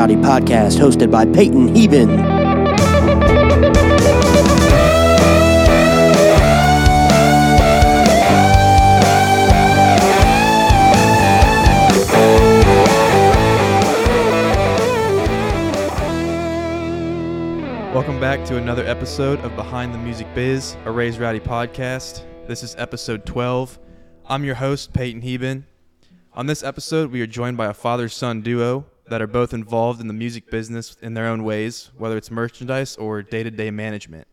Rowdy podcast hosted by Peyton Heben. Welcome back to another episode of Behind the Music Biz, a Raised Rowdy podcast. This is episode 12. I'm your host, Peyton Heben. On this episode, we are joined by a father son duo that are both involved in the music business in their own ways, whether it's merchandise or day to day management.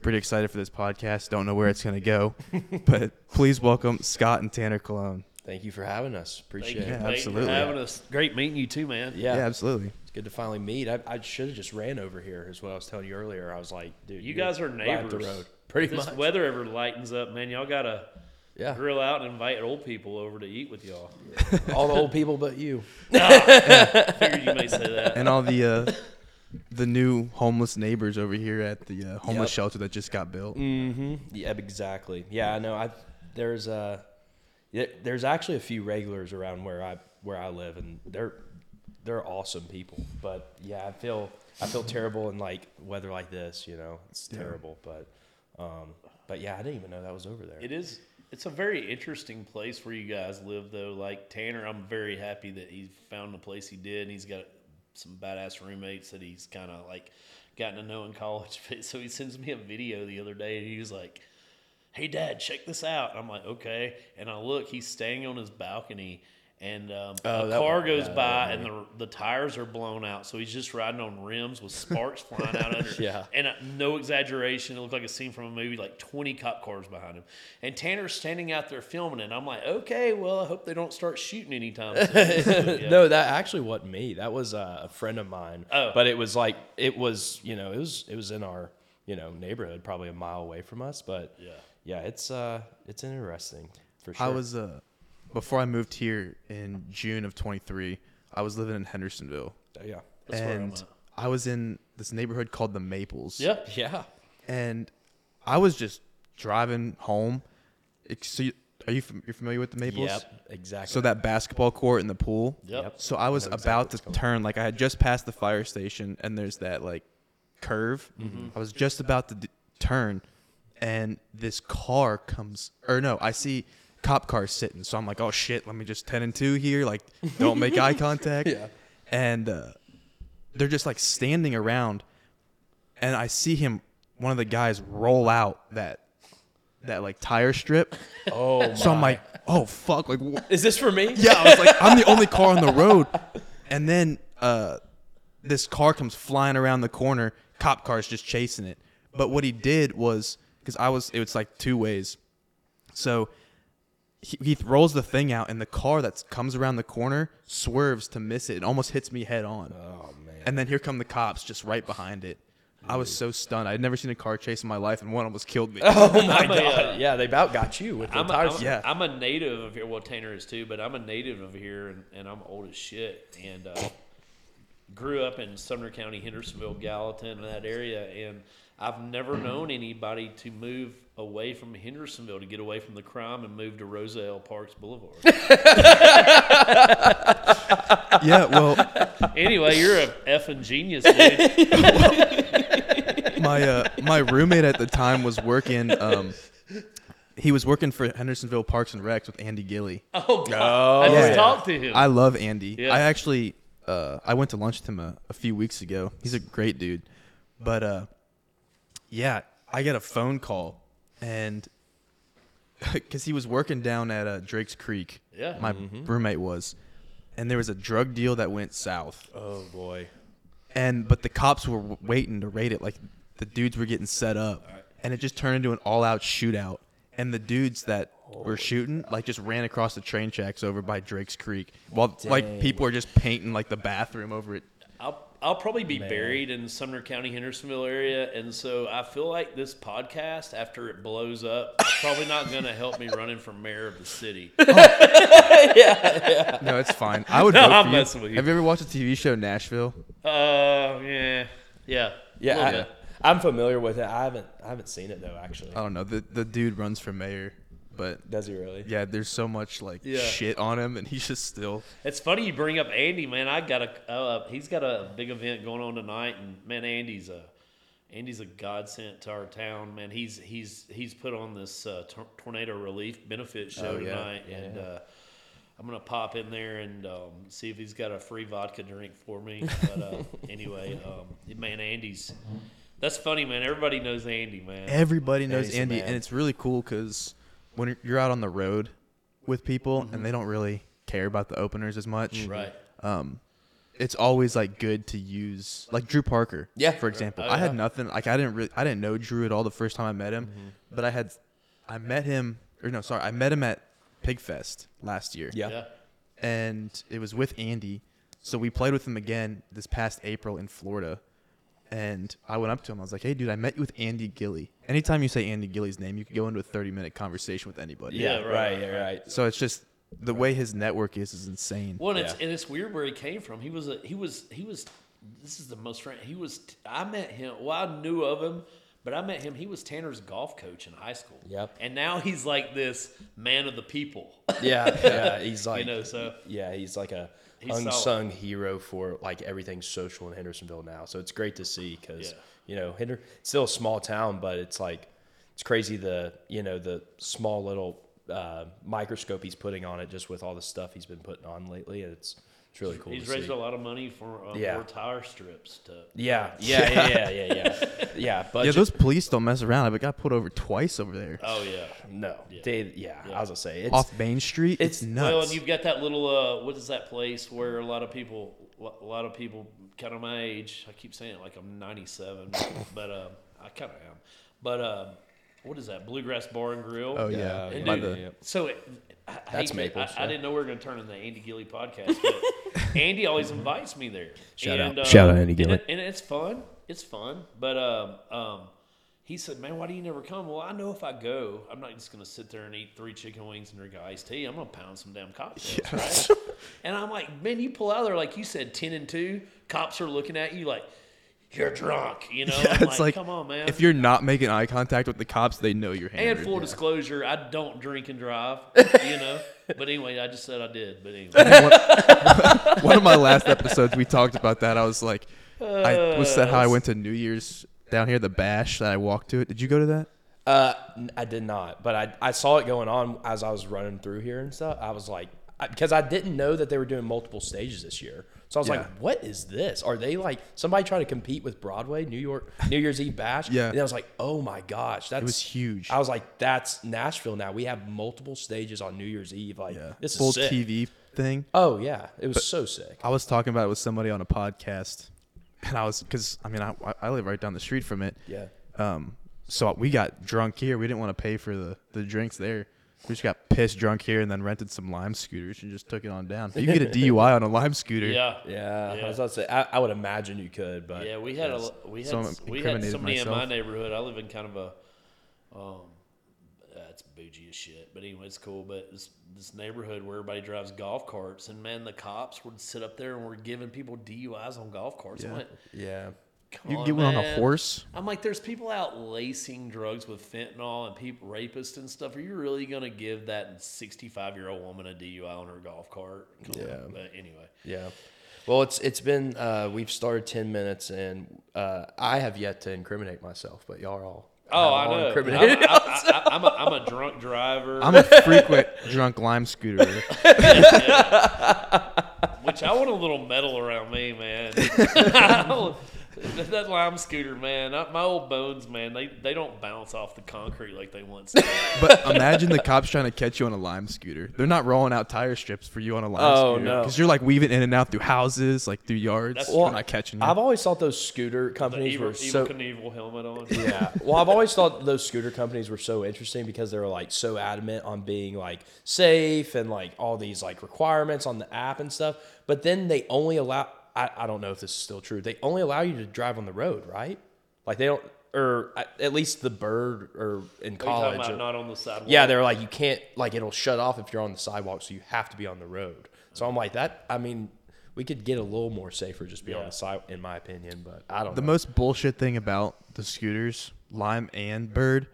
Pretty excited for this podcast. Don't know where it's going to go, but please welcome Scot and Tanner Calonge. Thank you for having us. Appreciate Thank you, it. Yeah, absolutely. For having us. Great meeting you too, man. Yeah, yeah absolutely. it's good to finally meet. I, I should have just ran over here, is what I was telling you earlier. I was like, dude, You you're guys are right neighbors. the road. Pretty if this much. weather ever lightens up, man, y'all gotta Yeah, grill out and invite old people over to eat with y'all. all the old people but you. Figured you may say that. And all the uh, the new homeless neighbors over here at the uh, homeless Yep. shelter that just got built. Mm-hmm. Yeah, exactly. Yeah, I know. I there's uh, yeah, there's actually a few regulars around where I where I live, and they're they're awesome people. But yeah, I feel I feel terrible in like weather like this. You know, it's terrible. But um, but yeah, I didn't even know that was over there. It is. It's a very interesting place where you guys live, though. Like Tanner, I'm very happy that he found the place he did, and he's got some badass roommates that he's kind of like gotten to know in college. So he sends me a video the other day, and he was like, "Hey, Dad, check this out." And I'm like, "Okay." And I look, he's staying on his balcony. And um, Oh, a car one- goes yeah, by, and the the tires are blown out. So he's just riding on rims with sparks flying out under. Yeah. And uh, no exaggeration, it looked like a scene from a movie, like 20 cop cars behind him. And Tanner's standing out there filming it. And I'm like, okay, well, I hope they don't start shooting anytime soon. Yeah. No, that actually wasn't me. That was uh, a friend of mine. Oh. But it was like it was, you know, it was it was in our, you know, neighborhood, probably a mile away from us. But Yeah. yeah, it's uh, it's interesting for sure. I was uh before I moved here in June of 23. I was living in Hendersonville, yeah, That's where I'm and at. I was in this neighborhood called the Maples. Yeah. yeah. and I was just driving home. Ex- So you, are you fam- you're familiar with the Maples? Yep, exactly. So that basketball court and the pool. Yep. So I was I exactly about to turn, like I had just passed the fire station, and there's that like curve. Mm-hmm. I was just about to d- turn, and this car comes, or no, I see cop cars sitting. So I'm like, oh shit, let me just ten and two here. Like, don't make eye contact. Yeah. And uh, they're just like standing around, and I see him, one of the guys, roll out that that like tire strip. oh, So I'm like, oh fuck, like. wh- is this for me? yeah, I was like, I'm the only car on the road. And then uh, this car comes flying around the corner. Cop car's just chasing it. But what he did was because I was, it was like two ways. So he, he rolls the thing out, and the car that comes around the corner swerves to miss it and almost hits me head on. Oh man. And then here come the cops just right behind it. I was so stunned. I'd never seen a car chase in my life, and one almost killed me. Oh my I'm god. uh, yeah, they about got you with the I'm a, tires. I'm, Yeah. I'm a native of here. Well, Tanner is too, but I'm a native of here, and, and I'm old as shit. And uh, grew up in Sumner County, Hendersonville, Gallatin, that area. And I've never known anybody to move away from Hendersonville to get away from the crime and move to Rosa L. Parks Boulevard. yeah, well, anyway, you're a effing genius, dude. my uh, my roommate at the time was working. Um, he was working for Hendersonville Parks and Recs with Andy Gilly. Oh, God. I just Yeah. talked to him. I love Andy. Yeah. I actually uh, I went to lunch with him a, a few weeks ago. He's a great dude. But uh, yeah, I get a phone call and because he was working down at uh, Drake's Creek. Yeah. my Mm-hmm. roommate was, and there was a drug deal that went south. Oh boy. and but the cops were w- waiting to raid it like the dudes were getting set up and it just turned into an all-out shootout and the dudes that were shooting like just ran across the train tracks over by drake's creek while like people were just painting like the bathroom over it I'll I'll probably be buried in Sumner County, Hendersonville area, and so I feel like this podcast, after it blows up, is probably not going to help me running for mayor of the city. Yeah, no it's fine. I would No, vote I'm for messing with you. have you ever watched a tv show nashville? Uh, yeah, yeah, Yeah, I, I'm familiar with it. I haven't I haven't seen it though actually. i don't know. The, the dude runs for mayor but Does he really? yeah, there's so much like Yeah. shit on him, and he's just still. It's funny you bring up Andy, man. I got a uh, he's got a big event going on tonight, and man, Andy's a Andy's a godsend to our town, man. He's he's he's put on this uh, tor- tornado relief benefit show Oh, yeah. tonight, Yeah, and. Uh, I'm gonna pop in there and um, see if he's got a free vodka drink for me. But uh, anyway, um, man, Andy's that's funny, man. Everybody knows Andy, man. Everybody knows the Andy, and it's really cool because when you're- you're out on the road with people and mm-hmm. they don't really care about the openers as much, mm-hmm. Right. um, it's always like good to use like Drew Parker. Yeah. For example, Oh, I had nothing like I didn't really I didn't know Drew at all the first time I met him, mm-hmm. but I had I met him or no sorry I met him at Pigfest last year. Yeah. Yeah. and it was with Andy. So we played with him again this past April in Florida. And I went up to him. I was like, "Hey, dude, I met you with Andy Gilly. Anytime you say Andy Gilly's name, you can go into a thirty-minute conversation with anybody." Yeah, Yeah, right, right, yeah, right. right. So it's just the way his network is is insane. Well, and it's and it's weird where he came from. He was a he was he was. This is the most friend. He was. I met him. Well, I knew of him, but I met him. He was Tanner's golf coach in high school. Yep. And now he's like this man of the people. Yeah, yeah. He's like, you know, so yeah, he's like a He's solid. unsung hero for like everything social in Hendersonville now. So it's great to see because Yeah. you know, Hender, it's still a small town, but it's like it's crazy the you know the small little uh, microscope he's putting on it just with all the stuff he's been putting on lately. It's it's really cool. he's to raised see. a lot of money for uh, Yeah. more tire strips to. Yeah, yeah, yeah, yeah, yeah, yeah. yeah but yeah, those police don't mess around. I got pulled over twice over there Oh yeah. no, Yeah. they, yeah, I was gonna say it's off Main Street. It's, it's- nuts. Well, and you've got that little uh, what is that place where a lot of people, a lot of people, kind of my age. I keep saying it like I'm 97, but uh, I kind of am. But uh, what is that? Bluegrass Bar and Grill. oh yeah, Yeah, by yeah, the- yeah. So it, I, I That's hate to- Maples, I, I didn't know we were going to turn into the Andy Gilly podcast, but Andy always invites me there. Shout out. uh, Shout out, Andy and it- And, it's fun. It's fun. But um, um, he said, "Man, why do you never come?" Well, I know if I go, I'm not just going to sit there and eat three chicken wings and drink iced tea. I'm going to pound some damn cocktails, right? and I'm like, man, you pull out there like you said, ten and two. Cops are looking at you like. You're drunk, you know. Yeah, I'm it's like, come on, man. if you're not making eye contact with the cops, they know you're hammered. And full disclosure, I don't drink and drive, you know. but anyway, I just said I did. But anyway, One of my last episodes, we talked about that. I was like, I was that how I went to New Year's down here, the bash that I walked to it. Did you go to that? Uh, n- I did not, but I, I saw it going on as I was running through here and stuff. I was like, because I, didn't know that they were doing multiple stages this year. So I was Yeah. like, what is this? Are they like somebody trying to compete with Broadway, New York, New Year's Eve bash? Yeah. And I was like, oh my gosh, that was huge. I was like, that's Nashville now. We have multiple stages on New Year's Eve. Like, this Full is sick. TV thing. Oh yeah, it was so sick. I was talking about it with somebody on a podcast, and I was because I mean I I live right down the street from it. Yeah. Um, so we got drunk here. We didn't want to pay for the the drinks there. We just got pissed drunk here and then rented some lime scooters and just took it on down. You can get a DUI on a lime scooter. yeah, Yeah, Yeah. I was about to say. I, I would imagine you could, but Yeah, we had a we had So I'm we had incriminated somebody in my myself. neighborhood. I live in kind of a um, that's bougie as shit. But anyway, it's cool. But this this neighborhood where everybody drives golf carts, and man, the cops would sit up there and were giving people DUIs on golf carts. I Yeah. went, yeah. Come You on, can get one on a horse. I'm like, there's people out lacing drugs with fentanyl and people rapists and stuff. Are you really gonna give that 65 year old woman a DUI on her golf cart? Come on. Yeah. But anyway, Yeah. Well, it's it's been uh, we've started ten minutes and uh, I have yet to incriminate myself, but y'all are all oh, I know. I'm. I, I, I'm, a, I'm a drunk driver. I'm a frequent drunk lime scooterer. Which I want a little metal around me, man. that, that lime scooter, man. I, my old bones, man. They they don't bounce off the concrete like they once did. But imagine the cops trying to catch you on a lime scooter. They're not rolling out tire strips for you on a lime Oh, scooter. no. Because you're like weaving in and out through houses, like through yards. That's They're true. not catching you. I've always thought those scooter The companies evil, were evil so Knievel helmet on. yeah. Well, I've always thought those scooter companies were so interesting because they were like so adamant on being like safe and like all these like requirements on the app and stuff. But then they only allow. I, I don't know if this is still true. They only allow you to drive on the road, right? Like they don't, or at- at least the bird or in Are you talking college. about not on the sidewalk? Yeah, they're like you can't like it'll shut off if you're on the sidewalk, so you have to be on the road. So I'm like that. I mean, we could get a little more safer just be on the side, in my opinion. But I don't. The know. most bullshit thing about the scooters, Lime and Bird,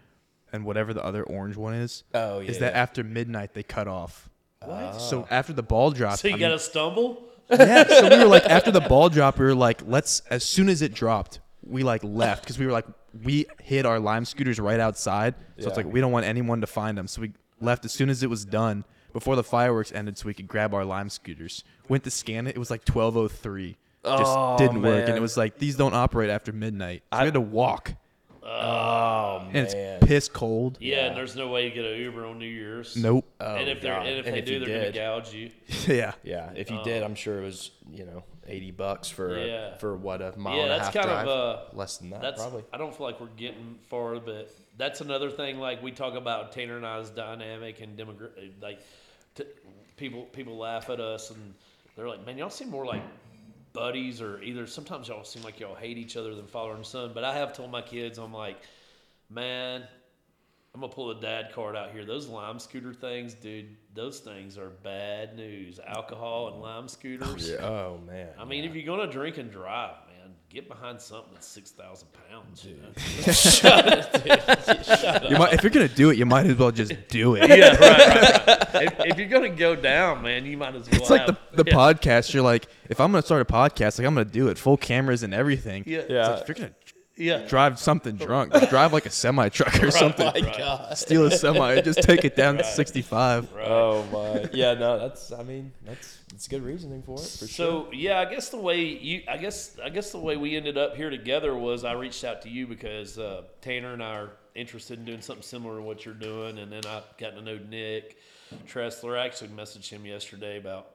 and whatever the other orange one is. Oh, yeah, Is yeah, that yeah. after midnight they cut off? What? So after the ball dropped, So you I got mean- to stumble? Yeah. So we were like, after the ball drop, we were like, let's. As soon as it dropped, we like left because we were like, we hid our lime scooters right outside. So it's Yeah. like we don't want anyone to find them. So we left as soon as it was done before the fireworks ended, so we could grab our lime scooters. Went to scan it. It was like twelve oh three. Just Oh, didn't work, and it oh, man. was like these don't operate after midnight. So we had to walk, Oh and it's piss cold. Yeah, and there's no way to get an Uber on New Year's. Nope. Oh, and if they're and if And they if do, they're gonna did. gouge you. yeah. Yeah, if you did, I'm sure it was you know eighty bucks for a- Yeah. for what a mile Yeah, and a that's half kind drive. of uh, Less than that, that's probably. I don't feel like we're getting far, but that's another thing. Like we talk about Tanner and I's dynamic and demographic. Like t- people people laugh at us and they're like, "Man, y'all seem more like buddies, or either sometimes y'all seem like y'all hate each other than father and son." But I have told my kids, I'm like, man. I'm gonna pull the dad card out here. Those lime scooter things, dude. Those things are bad news. Alcohol and lime scooters. Oh man. I mean, if you're gonna drink and drive, man, get behind something that's six thousand pounds. You know? You might, if you're gonna do it, you might as well just do it. yeah, right, right, right. If, if you're gonna go down, man, you might as well. It's like the, have- the yeah, podcast. You're like, if I'm gonna start a podcast, like I'm gonna do it, full cameras and everything. Yeah, It's Yeah. like, if you're gonna yeah. drive something drunk, just drive like a semi truck or something. my Right. God. Steal a semi, and just take it down to 65. Right. Oh my. Yeah, no, that's. I mean, that's that's good reasoning for it for sure. So yeah, I guess the way you, I guess, I guess the way we ended up here together was I reached out to you because uh, Tanner and I are interested in doing something similar to what you're doing, and then I got to know Nick Tressler. I actually messaged him yesterday about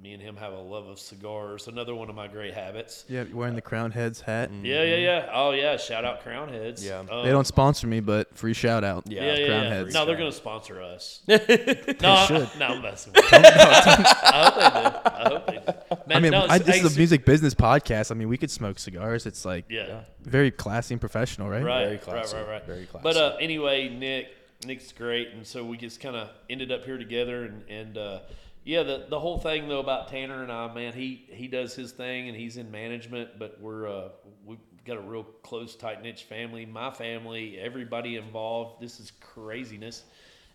me and him have a love of cigars. Another one of my great habits. Yeah, wearing the Crown Heads hat. Yeah, yeah, yeah. Oh yeah, shout out Crown Heads. Yeah. Um, They don't sponsor me, but free shout out. Yeah, Yeah, yeah, Crown yeah. Heads. No, they're going to sponsor us. no, I, should. no, I'm messing with you. I hope they do. I hope they do. Man, I mean, no, I, this hey, is a music business podcast. I mean, we could smoke cigars. It's like Yeah. very classy and professional, right? Right, Very classy, right, right, right. very But classy. uh, anyway, Nick, Nick's great, and so we just kind of ended up here together, and and uh, yeah, the the whole thing though about Tanner and I, man, he he does his thing, and he's in management, but we're uh, we've got a real close, tight knit family. My family, everybody involved. This is craziness.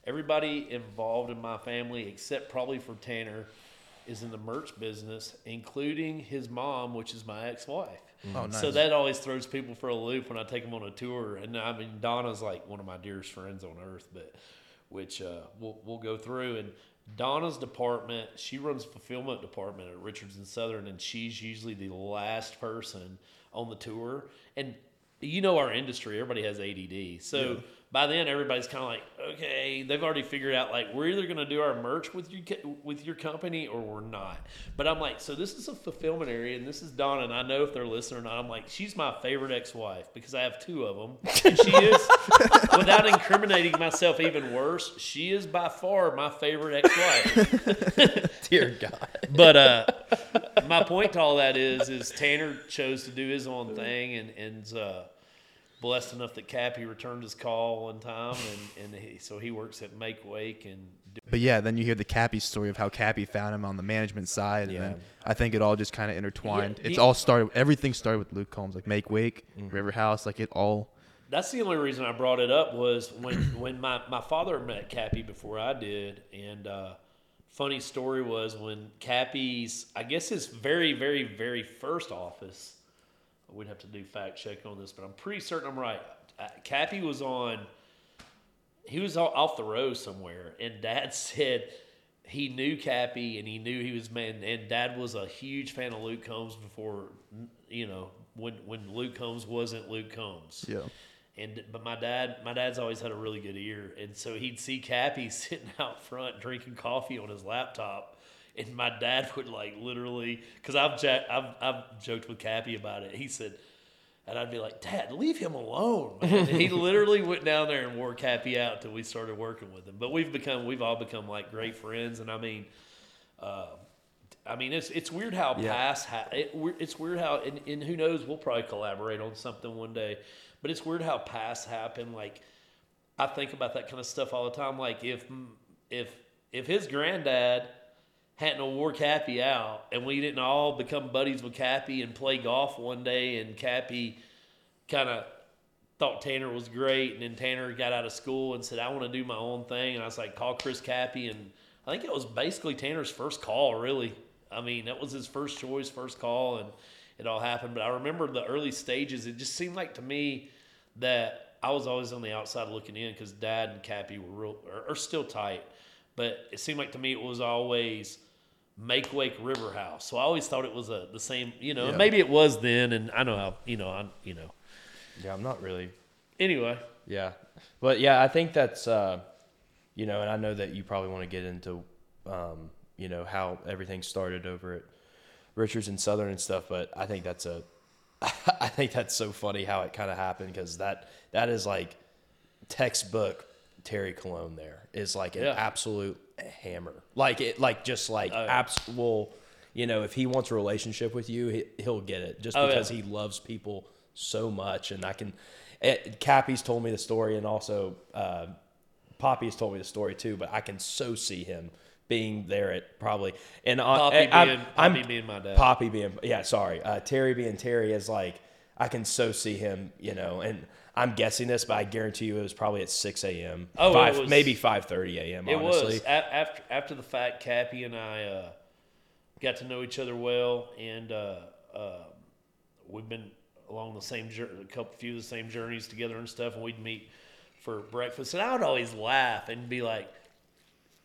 Everybody involved in my family, except probably for Tanner, is in the merch business, including his mom, which is my ex-wife. Oh, nice. So that always throws people for a loop when I take them on a tour. And I mean, Donna's like one of my dearest friends on earth, but which uh, we'll we'll go through. And Donna's department, she runs fulfillment department at Richards and Southern, and she's usually the last person on the tour. And you know our industry, everybody has ADD, so. By then, everybody's kind of like, okay, they've already figured out like we're either going to do our merch with you with your company or we're not. But I'm like, so this is a fulfillment area, and this is Donna, and I know if they're listening or not. I'm like, she's my favorite ex-wife because I have two of them, and she is, without incriminating myself even worse, she is by far my favorite ex-wife. Dear God. But uh, my point to all that is, is Tanner chose to do his own thing, and and uh, blessed enough that Kappy returned his call one time, and and he, so he works at Make Wake, and But yeah, then you hear the Kappy story of how Kappy found him on the management side, and then I think it all just kind of intertwined. Yeah, it's the- all started. Everything started with Luke Combs, like Make Wake, Mm-hmm. River House, like it all. that's the only reason I brought it up was when when my my father met Kappy before I did, and uh, funny story was when Kappy's I guess his very very very first office. We'd have to do fact check on this, but I'm pretty certain I'm right. Uh, Kappy was on. He was off the road somewhere, and Dad said he knew Kappy and he knew he was man. And Dad was a huge fan of Luke Combs before, you know, when when Luke Combs wasn't Luke Combs. Yeah. And but my dad, my dad's always had a really good ear, and so he'd see Kappy sitting out front drinking coffee on his laptop, and my dad would like literally, because I've, ja- I've I've joked with Kappy about it. He said, and I'd be like, Dad, leave him alone. He literally went down there and wore Kappy out till we started working with him. But we've become, we've all become like great friends, and I mean. Uh, I mean, it's it's weird how Yeah. past ha- it, it's weird how and, and who knows we'll probably collaborate on something one day, but it's weird how past happen. Like I think about that kind of stuff all the time. Like if if if his granddad hadn't wore Kappy out and we didn't all become buddies with Kappy and play golf one day and Kappy kind of thought Tanner was great, and then Tanner got out of school and said, "I want to do my own thing." And I was like, "Call Chris Kappy," and I think it was basically Tanner's first call. Really, I mean, that was his first choice, first call, and it all happened. But I remember the early stages. It just seemed like to me that I was always on the outside looking in because Dad and Kappy were real are, are still tight, but it seemed like to me it was always. Make Wake River House. So I always thought it was a the same, you know. Yeah. Maybe it was then, and I know how, you know, I'm, you know. Yeah, I'm not really. Anyway, Yeah, but yeah, I think that's uh, you know, and I know that you probably want to get into um, you know how everything started over at Richards and Southern and stuff, but I think that's a I think that's so funny how it kind of happened because that that is like textbook Terry Calonge. There is like an Yeah. absolute hammer, like it, like just like Oh, yeah. abs- well, you know, if he wants a relationship with you, he, he'll get it just Oh, yeah. because he loves people so much. And I can, it, Kappy's told me the story, and also uh, Poppy's told me the story too. But I can so see him being there at probably and on, Poppy I- I'm- being- I'm- Poppy being my dad. Poppy being yeah, sorry, uh, Terry being Terry is like I can so see him, you know, and. I'm guessing this, but I guarantee you it was probably at 6 a.m. Oh, it Five, was- maybe 5:30 a.m. it Honestly, was a- after after the fact. Kappy and I uh, got to know each other well, and uh, uh, we've been along the same jour- a couple few of the same journeys together and stuff. And we'd meet for breakfast, and I would always laugh and be like.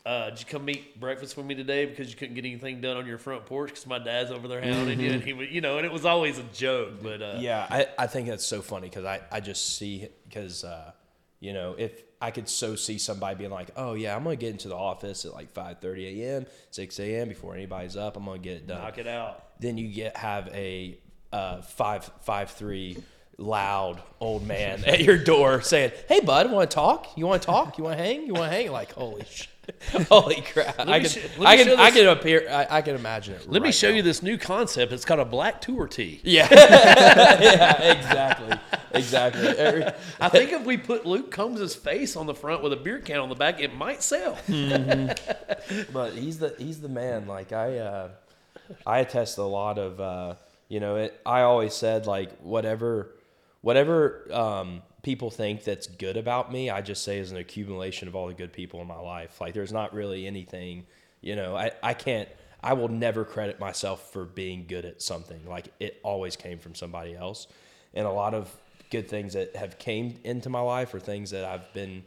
Uh, did you come meet breakfast with me today because you couldn't get anything done on your front porch because my dad's over there hounding you? And he would, you know, and it was always a joke. But uh, Yeah, I, I think that's so funny because I, I just see because uh, you know if I could so see somebody being like, oh yeah, I'm gonna get into the office at like 5:30 a.m., 6 a.m. before anybody's up, I'm gonna get it done. knock it out. Then you get have a uh, five five three loud old man at your door saying, "Hey bud, want to talk? You want to talk? You want to hang? You want to hang?" Like holy shit. Holy crap! I can, sh- I can, I can appear. I, I can imagine it. Let me show now. you this new concept. It's called a black tour tee. Yeah, yeah, exactly, exactly. Every- I think if we put Luke Combs's face on the front with a beer can on the back, it might sell. but he's the he's the man. Like I, uh, I attest a lot of. Uh, you know, it, I always said like whatever, whatever um, people think that's good about me, I just say is an accumulation of all the good people in my life. Like there's not really anything. You know, I I can't. I will never credit myself for being good at something. Like it always came from somebody else, and a lot of good things that have came into my life are things that I've been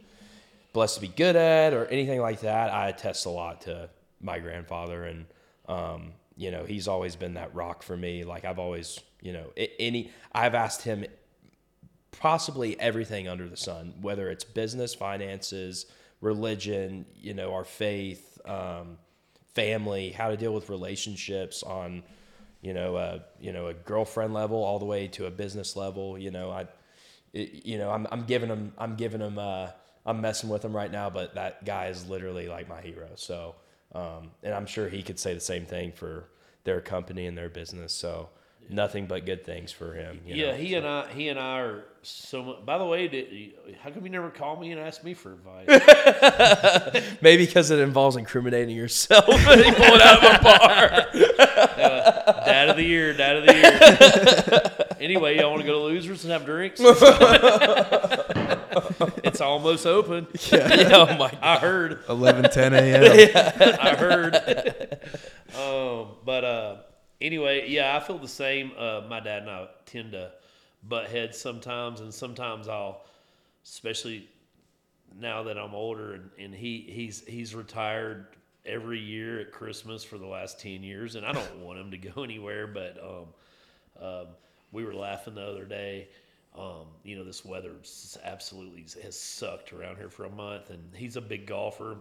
blessed to be good at or anything like that, I attest a lot to my grandfather and um, you know, he's always been that rock for me. Like I've always, you know, any I've asked him possibly everything under the sun, whether it's business, finances, religion, you know, our faith, um, family, how to deal with relationships on, you know, a you know a girlfriend level all the way to a business level. You know, I, it, you know, I'm I'm giving him I'm giving him uh, I'm messing with him right now, but that guy is literally like my hero. So, um, and I'm sure he could say the same thing for their company and their business. So. Nothing but good things for him. You yeah, know? he and I, he and I are so much. By the way, did, how come you never call me and ask me for advice? Maybe because it involves incriminating yourself and you pull it out of a bar. dad of the year, dad of the year. anyway, y'all want to go to Losers and have drinks? it's almost open. Yeah. oh my god. I heard. 11, 10 a.m. I heard. um, but uh, anyway, yeah, I feel the same. Uh, my dad and I tend to butt heads sometimes, and sometimes I'll, especially now that I'm older, and, and he he's he's retired every year at Christmas for the last ten years, and I don't want him to go anywhere. But um, um, we were laughing the other day. Um, you know, this weather absolutely has sucked around here for a month, and he's a big golfer,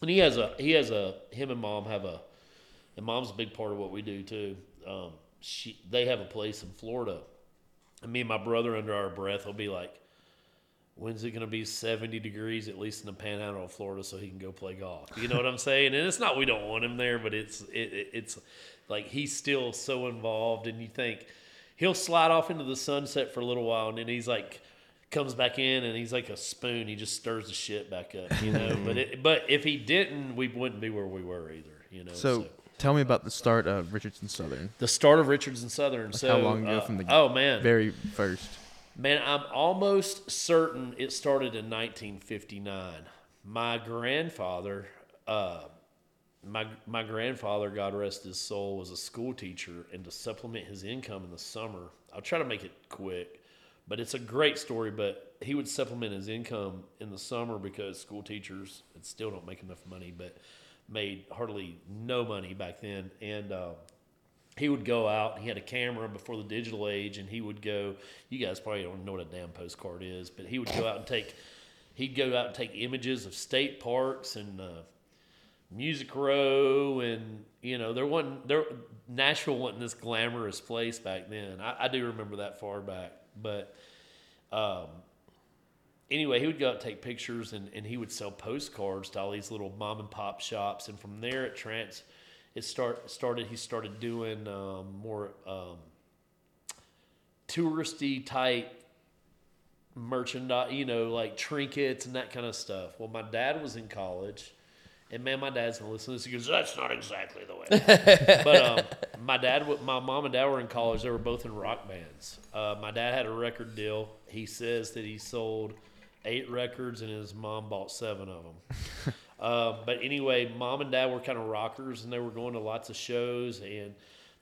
and he has a he has a him and mom have a, and mom's a big part of what we do too. Um, she they have a place in Florida, and me and my brother under our breath will be like, when's it going to be 70 degrees at least in the panhandle of Florida so he can go play golf? You know what I'm saying? And it's not we don't want him there, but it's it, it, it's like he's still so involved, and you think he'll slide off into the sunset for a little while, and then he's like comes back in and he's like a spoon. He just stirs the shit back up, you know. but it, but if he didn't, we wouldn't be where we were either, you know. So, tell me about the start of Richards and Southern. the start of Richards and Southern. so how long ago uh, from the oh man, Very first. Man, I'm almost certain it started in 1959. My grandfather, uh, my my grandfather, God rest his soul, was a school teacher, and to supplement his income in the summer, I'll try to make it quick, but it's a great story. But he would supplement his income in the summer because school teachers still don't make enough money, but made hardly no money back then, and. Uh, he would go out. He had a camera before the digital age, and he would go. You guys probably don't know what a damn postcard is, but he would go out and take. He'd go out and take images of state parks and uh, Music Row, and you know there wasn't there. Nashville wasn't this glamorous place back then. I, I do remember that far back, but um, anyway, he would go out and take pictures, and, and he would sell postcards to all these little mom and pop shops, and from there it trans it start started he started doing um, more um, touristy type merchandise you know like trinkets and that kind of stuff. Well my dad was in college and man my dad's gonna listen to this. He goes that's not exactly the way. But um, my dad my mom and dad were in college. They were both in rock bands. Uh, my dad had a record deal. He says that he sold eight records and his mom bought seven of them uh, but anyway, mom and dad were kind of rockers, and they were going to lots of shows. And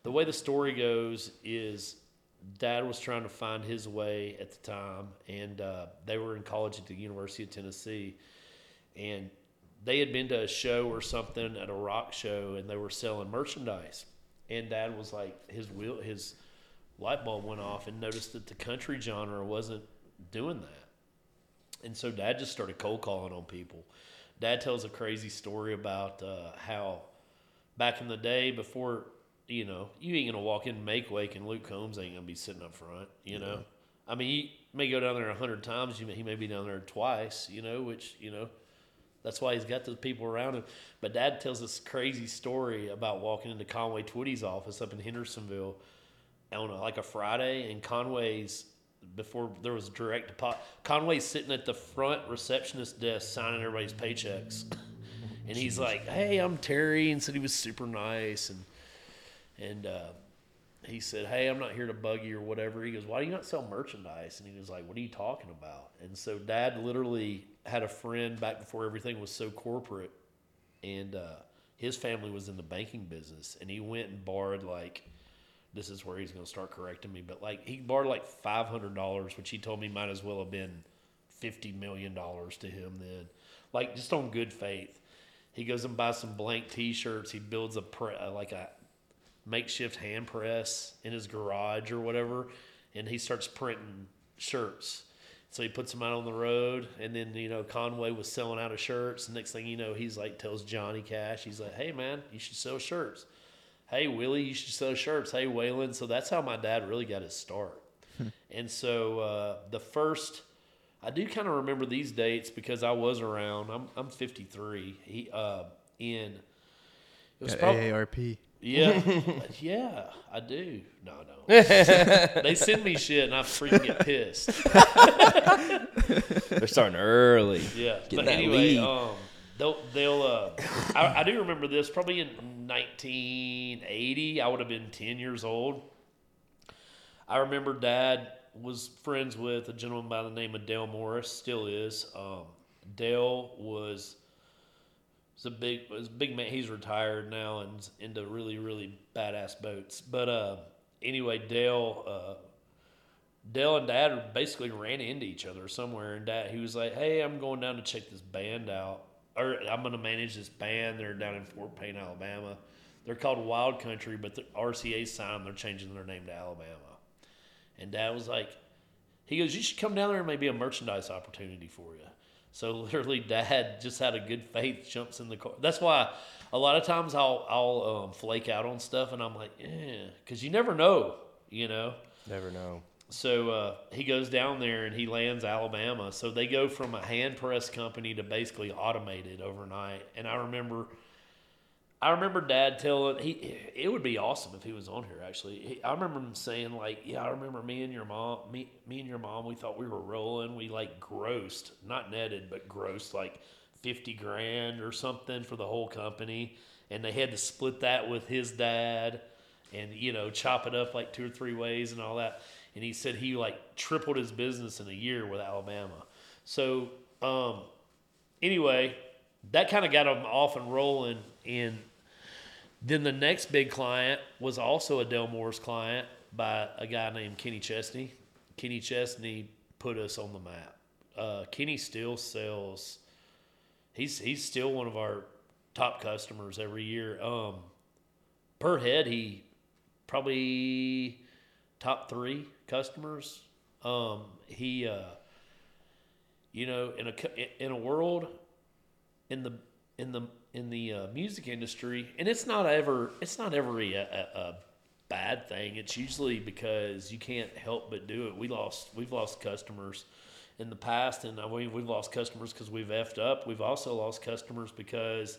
the way the story goes is, dad was trying to find his way at the time, and uh, they were in college at the University of Tennessee, and they had been to a show or something at a rock show, and they were selling merchandise. And dad was like, his wheel, his light bulb went off, and noticed that the country genre wasn't doing that. And so dad just started cold calling on people. Dad tells a crazy story about uh, how back in the day before, you know, you ain't gonna walk in Make Wake and Luke Combs ain't gonna be sitting up front. You know, I mean, you may go down there a hundred times. You may, he may be down there twice. You know, which you know. That's why he's got those people around him. But Dad tells this crazy story about walking into Conway Twitty's office up in Hendersonville on a, like a Friday, and Conway's before there was direct deposit. Conway's sitting at the front receptionist desk signing everybody's paychecks, and he's like, "Hey, I'm Terry," and said he was super nice, and and uh, he said, "Hey, I'm not here to bug you or whatever." He goes, "Why do you not sell merchandise?" And he was like, "What are you talking about?" And so Dad literally had a friend back before everything was so corporate, and uh, his family was in the banking business, and he went and borrowed like this is where he's going to start correcting me. But like he borrowed like five hundred dollars, which he told me might as well have been fifty million dollars to him then, like just on good faith. He goes and buys some blank T-shirts. He builds a pre- uh, like a makeshift hand press in his garage or whatever, and he starts printing shirts. So he puts them out on the road, and then you know Conway was selling out of shirts. Next thing you know, he's like tells Johnny Cash, he's like, "Hey man, you should sell shirts." Hey Willie, you should sell shirts. Hey Waylon. So that's how my dad really got his start. and so uh, the first, I do kind of remember these dates because I was around. I'm I'm 53. He uh, in it was Got probably AARP. yeah yeah I do. No no. they send me shit and I freaking get pissed. They're starting early. Yeah, Getting but that anyway, lead. um, they'll they'll. Uh, I, I do remember this. Probably in 1980, I would have been 10 years old. I remember Dad was friends with a gentleman by the name of Dale Morris. Still is. Um, Dale was was a big was a big man. He's retired now and into really really badass boats. But uh, anyway, Dale. Uh, Dale and Dad basically ran into each other somewhere, and Dad he was like, "Hey, I'm going down to check this band out, or I'm going to manage this band. They're down in Fort Payne, Alabama. They're called Wild Country, but the RCA signed. They're changing their name to Alabama." And Dad was like, "He goes, you should come down there and maybe a merchandise opportunity for you." So literally, Dad just had a good faith jumps in the car. That's why a lot of times I'll I'll um, flake out on stuff, and I'm like, "Yeah," because you never know, you know Never know. So uh, he goes down there and he lands Alabama. So they go from a hand press company to basically automated overnight. And I remember, I remember Dad telling he it would be awesome if he was on here. Actually, he, I remember him saying like, "Yeah, I remember me and your mom, me me and your mom. We thought we were rolling. We like grossed, not netted, but grossed like fifty grand or something for the whole company, and they had to split that with his dad." and you know chop it up like two or three ways and all that. And he said he like tripled his business in a year with Alabama. So um, anyway, that kind of got him off and rolling. And then the next big client was also a Dale Morris client by a guy named Kenny Chesney. Kenny Chesney put us on the map. Uh, Kenny still sells. He's he's still one of our top customers every year. Um, per head, he probably top three customers. Um, he, uh, you know, in a in a world in the in the in the uh, music industry, and it's not ever it's not ever a, a, a bad thing. It's usually because you can't help but do it. We lost we've lost customers in the past, and I mean we've lost customers because we've effed up. We've also lost customers because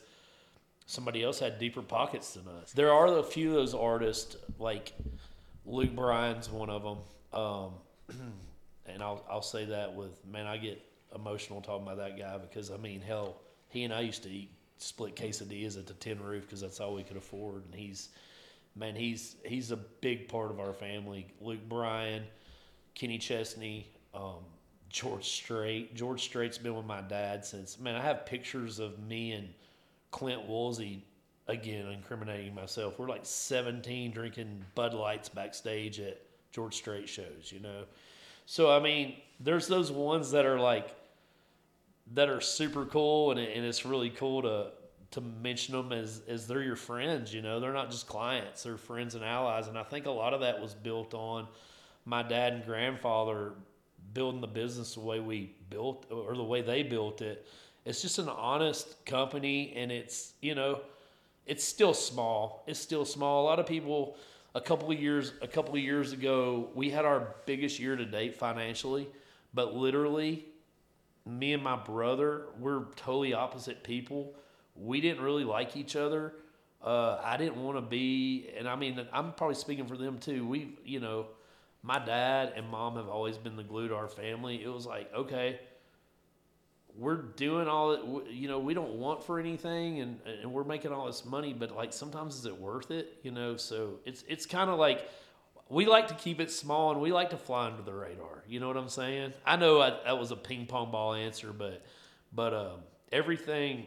somebody else had deeper pockets than us. There are a few of those artists like Luke Bryan's one of them, um, and I'll I'll say that with man I get emotional talking about that guy because I mean hell he and I used to eat split quesadillas at the Tin Roof because that's all we could afford, and he's man he's he's a big part of our family. Luke Bryan, Kenny Chesney. Um, George Strait. George Strait's been with my dad since man. I have pictures of me and Clint Woolsey again incriminating myself. We're like 17 drinking Bud Lights backstage at George Strait shows, you know. So I mean, there's those ones that are like that are super cool, and, and it's really cool to to mention them as as they're your friends. You know, they're not just clients; they're friends and allies. And I think a lot of that was built on my dad and grandfather building the business the way we built or the way they built it. It's just an honest company, and it's you know, it's still small. It's still small. A lot of people. A couple of years, a couple of years ago, we had our biggest year to date financially, but literally me and my brother, we're totally opposite people. We didn't really like each other. Uh, I didn't want to be, and I mean, I'm probably speaking for them too. We, you know, my dad and mom have always been the glue to our family. It was like, okay, we're doing all that, you know, we don't want for anything and, and we're making all this money, but like sometimes is it worth it? You know, so it's, it's kind of like, we like to keep it small and we like to fly under the radar. You know what I'm saying? I know I, that was a ping pong ball answer, but but um, everything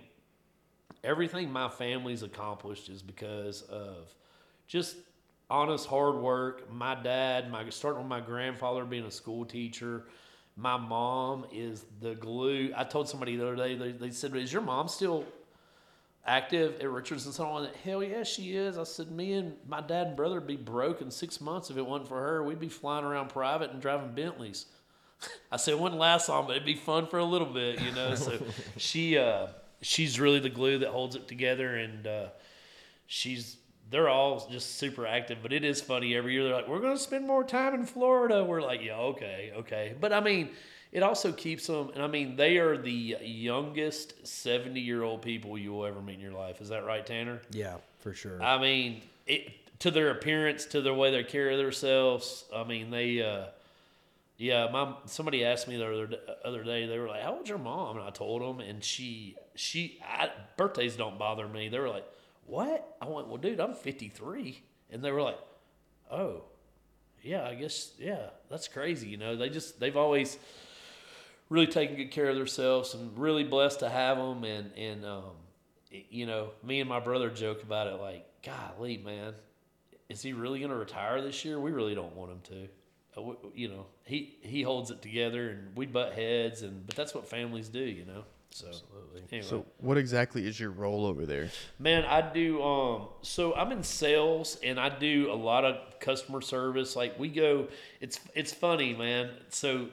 everything my family's accomplished is because of just honest hard work. My dad, my starting with my grandfather being a school teacher. My mom is the glue. I told somebody the other day. They, they said, "Is your mom still active at Richardson so on. Hell yeah, she is. I said, me and my dad and brother would be broke in six months if it wasn't for her. We'd be flying around private and driving Bentleys. I said it wouldn't last long, but it'd be fun for a little bit, you know. So she uh, she's really the glue that holds it together, and uh, she's they're all just super active. But it is funny every year. They're like, we're going to spend more time in Florida. We're like, yeah, okay, okay. But I mean, it also keeps them, and I mean, they are the youngest 70 year old people you will ever meet in your life. Is that right, Tanner? Yeah, for sure. I mean, it, to their appearance, to the way they carry themselves. I mean, they, uh, yeah, my somebody asked me the other other day. They were like, "How old's your mom?" And I told them, and she she I, birthdays don't bother me. They were like, "What?" I went, "Well, dude, I'm 53," and they were like, "Oh, yeah, I guess yeah, that's crazy." You know, they just they've always really taken good care of themselves and really blessed to have them. And, and, um, you know, me and my brother joke about it like, golly, man, is he really going to retire this year? We really don't want him to. Uh, you know, he, he holds it together and we butt heads and, but that's what families do, you know? So, Absolutely. Anyway. So, what exactly is your role over there? Man, I do. Um, so I'm in sales, and I do a lot of customer service. Like we go, it's it's funny, man. So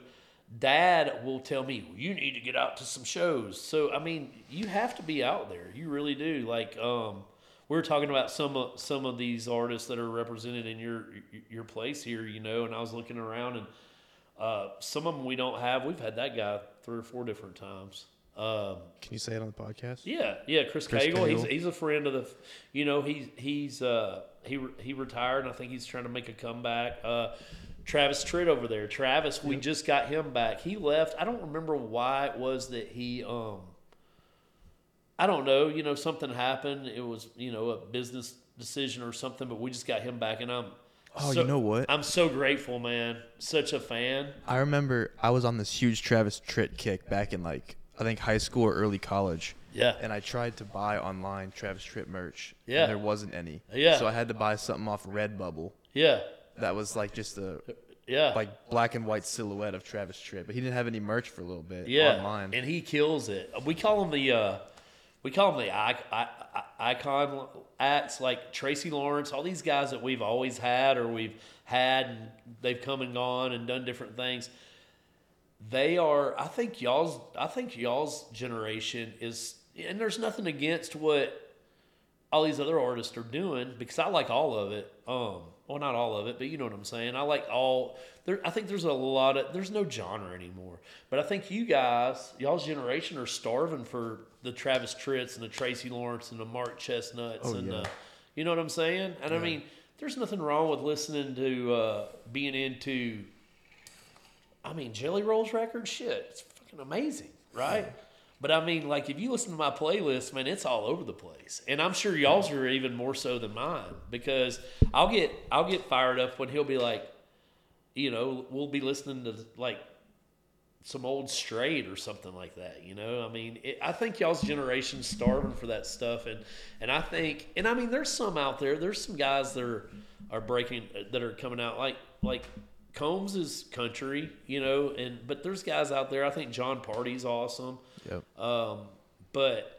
dad will tell me you need to get out to some shows so i mean you have to be out there you really do like um we are talking about some of some of these artists that are represented in your your place here you know and i was looking around and uh, some of them we don't have we've had that guy three or four different times um, Can you say it on the podcast? Yeah, yeah. Chris, Chris Cagle, Cagle, he's he's a friend of the, you know, he's he's uh, he he retired, and I think he's trying to make a comeback. Uh, Travis Tritt over there. Travis, we just got him back. He left. I don't remember why it was that he um I don't know, you know, something happened. It was, you know, a business decision or something, but we just got him back, and I'm. Oh, so- you know what? I'm so grateful, man. Such a fan. I remember I was on this huge Travis Tritt kick back in like I think high school or early college. Yeah. And I tried to buy online Travis Tritt merch. Yeah. And there wasn't any. Yeah. So I had to buy something off Redbubble Yeah. that was like just a Yeah. like black and white silhouette of Travis Tritt, but he didn't have any merch for a little bit yeah. online. And he kills it. We call him the uh, we call him the I, I, I, icon acts like Tracy Lawrence, all these guys that we've always had or we've had and they've come and gone and done different things. They are I think y'all's I think y'all's generation is and there's nothing against what all these other artists are doing because I like all of it. Um, well, not all of it, but you know what I'm saying. I like all. There, I think there's a lot of. There's no genre anymore. But I think you guys, y'all's generation, are starving for the Travis Tritts and the Tracy Lawrence and the Mark Chesnutts Oh, and yeah. the. You know what I'm saying? And I mean, there's nothing wrong with listening to uh, being into. I mean, Jelly Rolls record, shit, it's fucking amazing, right? But I mean, like if you listen to my playlist, man, it's all over the place, and I'm sure y'all's are even more so than mine because I'll get I'll get fired up when he'll be like, you know, we'll be listening to like some old Strait or something like that. You know, I mean, it, I think y'all's generation's starving for that stuff, and and I think, and I mean, there's some out there. There's some guys that are are breaking that are coming out like like Combs is country, you know, and but there's guys out there. I think Jon Pardi's awesome. Yep. Um, but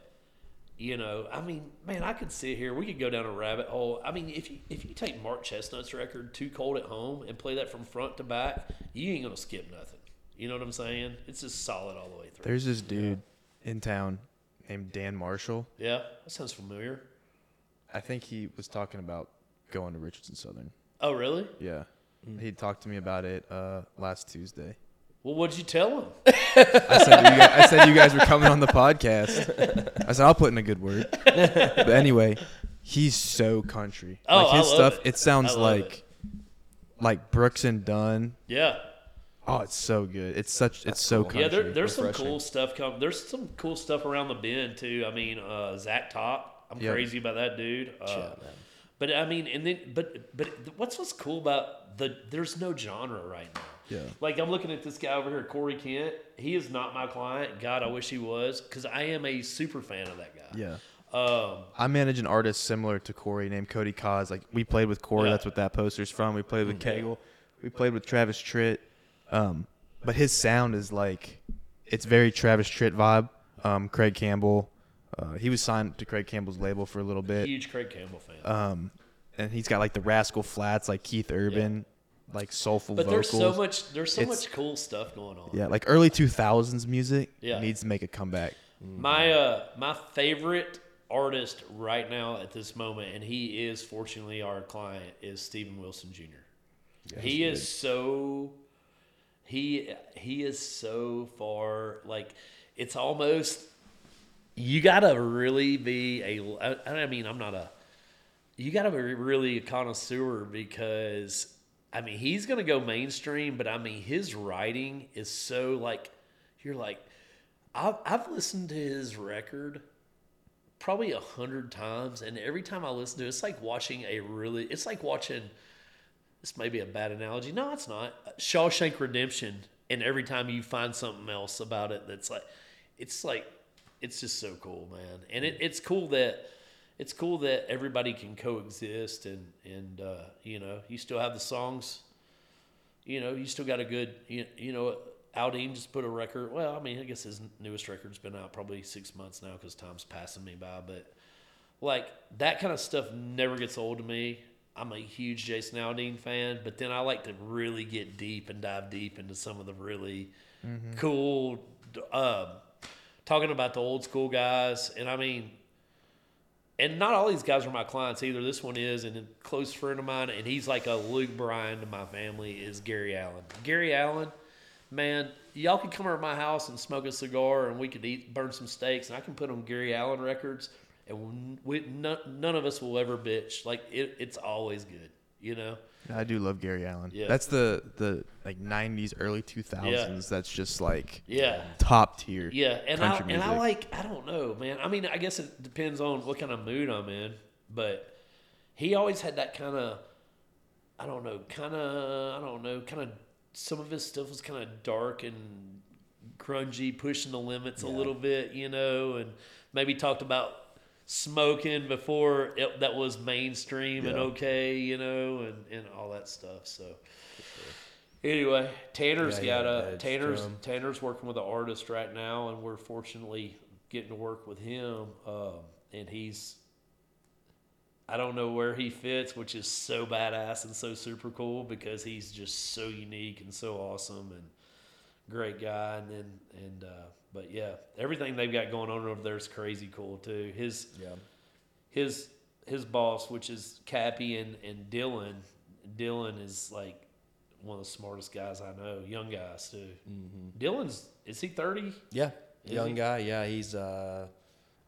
you know, I mean, man, I could sit here. We could go down a rabbit hole. I mean, if you if you take Mark Chesnutt's record "Too Cold at Home" and play that from front to back, you ain't gonna skip nothing. You know what I'm saying? It's just solid all the way through. There's this dude in town named Dan Marshall. yeah, that sounds familiar. I think he was talking about going to Richards and Southern. Oh, really? Yeah. He talked to me about it uh, last Tuesday. Well, what'd you tell him? I said, you guys, I said you guys were coming on the podcast. I said I'll put in a good word. But anyway, he's so country. Oh, like his I love stuff, it. it, sounds I love like like Brooks and Dunn. Yeah. Oh, it's so good. It's such. It's so country. Yeah, there, there's some cool stuff coming. There's some cool stuff around the bend too. I mean, uh, Zach Top. I'm Yeah. crazy about that dude. Uh, Yeah, man. But I mean, and then, but but what's what's cool about the? There's no genre right now. Yeah. Like I'm looking at this guy over here, Corey Kent. He is not my client. God, I wish he was, because I am a super fan of that guy. yeah. Um, I manage an artist similar to Corey named Cody Cos. Like we played with Corey. Yeah. That's what that poster's from. We played with Kegel. We played with Travis Tritt. Um, but his sound is like, it's very Travis Tritt vibe. Um, Craig Campbell. Uh, he was signed to Craig Campbell's label for a little bit. huge Craig Campbell fan. Um, and he's got like the Rascal Flatts, like Keith Urban, like soulful but vocals. there's so much. There's so It's- much cool stuff going on. Yeah, like early 2000s music Yeah. needs to make a comeback. My uh my favorite artist right now at this moment, and he is fortunately our client, is Stephen Wilson Jr. he is so he he is so far like it's almost you gotta really be a. I mean I'm not a you gotta be really a connoisseur because I mean he's gonna go mainstream, but I mean his writing is so like you're like I've I've listened to his record probably a hundred times, and every time I listen to it, it's like watching a really it's like watching this may be a bad analogy. No, it's not. Shawshank Redemption, and every time you find something else about it that's like it's like it's just so cool, man. And it, it's cool that it's cool that everybody can coexist and and uh, you know you still have the songs. You know, you still got a good you, you know. Aldean just put a record. Well, I mean, I guess his newest record's been out probably six months now because time's passing me by. But like that kind of stuff never gets old to me. I'm a huge Jason Aldean fan, but then I like to really get deep and dive deep into some of the really cool, um, talking about the old school guys. And I mean, and not all these guys are my clients either. This one is, and a close friend of mine, and he's like a Luke Bryan to my family, is Gary Allan. Gary Allan, man, y'all could come over to my house and smoke a cigar, and we could eat, burn some steaks, and I can put on Gary Allan records, and we, none, none of us will ever bitch. Like it, it's always good, you know. I do love Gary Allan. Yeah. That's the the like 90s, early 2000s. That's just like Yeah. top tier. Yeah, and I country and I like I don't know, man. I mean, I guess it depends on what kind of mood I'm in, but he always had that kind of I don't know, kind of I don't know, kind of some of his stuff was kind of dark and grungy, pushing the limits a little bit, you know, and maybe talked about smoking before it, that was mainstream and okay, you know, and, and all that stuff. So anyway, Tanner's Yeah, got yeah, a it's Tanner's drum. Tanner's working with an artist right now, and we're fortunately getting to work with him. Um, and he's I don't know where he fits, which is so badass and so super cool because he's just so unique and so awesome and great guy. And then and uh, but yeah, everything they've got going on over there is crazy cool too. His Yeah. his his boss, which is Kappy and and Dylan. Dylan is like one of the smartest guys I know, young guys too. Dylan's is he thirty? Yeah, Is young he? guy. Yeah, he's. uh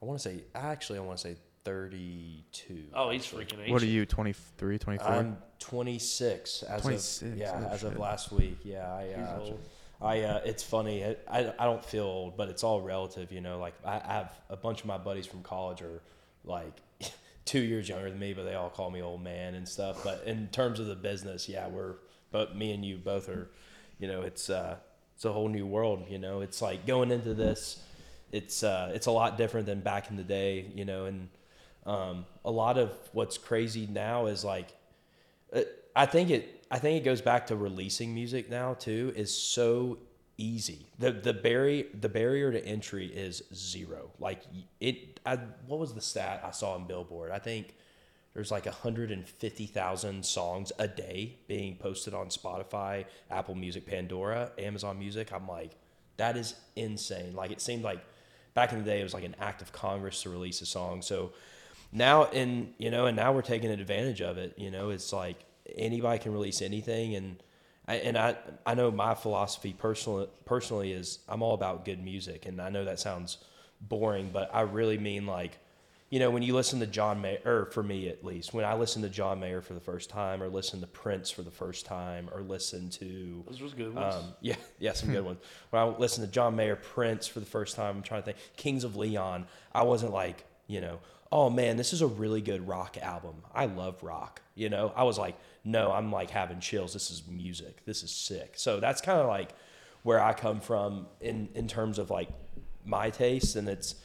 I want to say. Actually, I want to say thirty-two. Oh, he's freaking ancient. What are you, 23, 24? I'm 26 as 26, of yeah oh as of last week. Yeah, I. He's Uh, old. I uh, it's funny. I, I don't feel old, but it's all relative, you know. Like I, I have a bunch of my buddies from college are like two years younger than me, but they all call me old man and stuff. But in terms of the business, yeah, we're but me and you both are, you know, it's uh it's a whole new world. You know, it's like going into this, it's uh it's a lot different than back in the day. You know, and um, a lot of what's crazy now is like uh, I think it I think it goes back to releasing music now too is so easy. The the barrier the barrier to entry is zero. Like it I what was the stat I saw on Billboard? I think there's like 150,000 songs a day being posted on Spotify, Apple Music, Pandora, Amazon Music. I'm like that is insane. Like it seemed like back in the day it was like an act of Congress to release a song. So now and you know and now we're taking advantage of it you know it's like anybody can release anything and I, and I I know my philosophy personally personally is I'm all about good music and I know that sounds boring but I really mean like you know when you listen to John Mayer or for me at least when I listen to John Mayer for the first time or listen to Prince for the first time or listen to Those was good ones. um, yeah, yeah, some good ones. When I listened to John Mayer, Prince for the first time, I'm trying to think, Kings of Leon. I wasn't like, you know, oh man, this is a really good rock album. I love rock. You know, I was like, no, I'm like having chills. This is music. This is sick. So that's kind of like where I come from in in terms of like my taste, and it's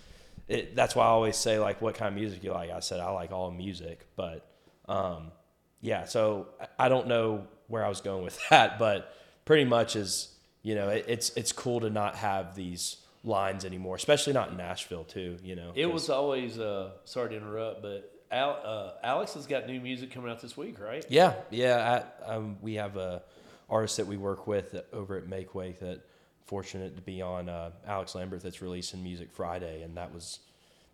it. That's why I always say like, what kind of music you like. I said I like all music, but um, yeah. So I- don't know where I was going with that, but pretty much is you know it, it's it's cool to not have these lines anymore, especially not in Nashville too. You know, it was always uh, sorry to interrupt, but Al, uh, Alex has got new music coming out this week, right? Yeah, yeah. I, um, we have a artist that we work with over at Make Wake that fortunate to be on uh, Alex Lambert that's releasing music Friday, and that was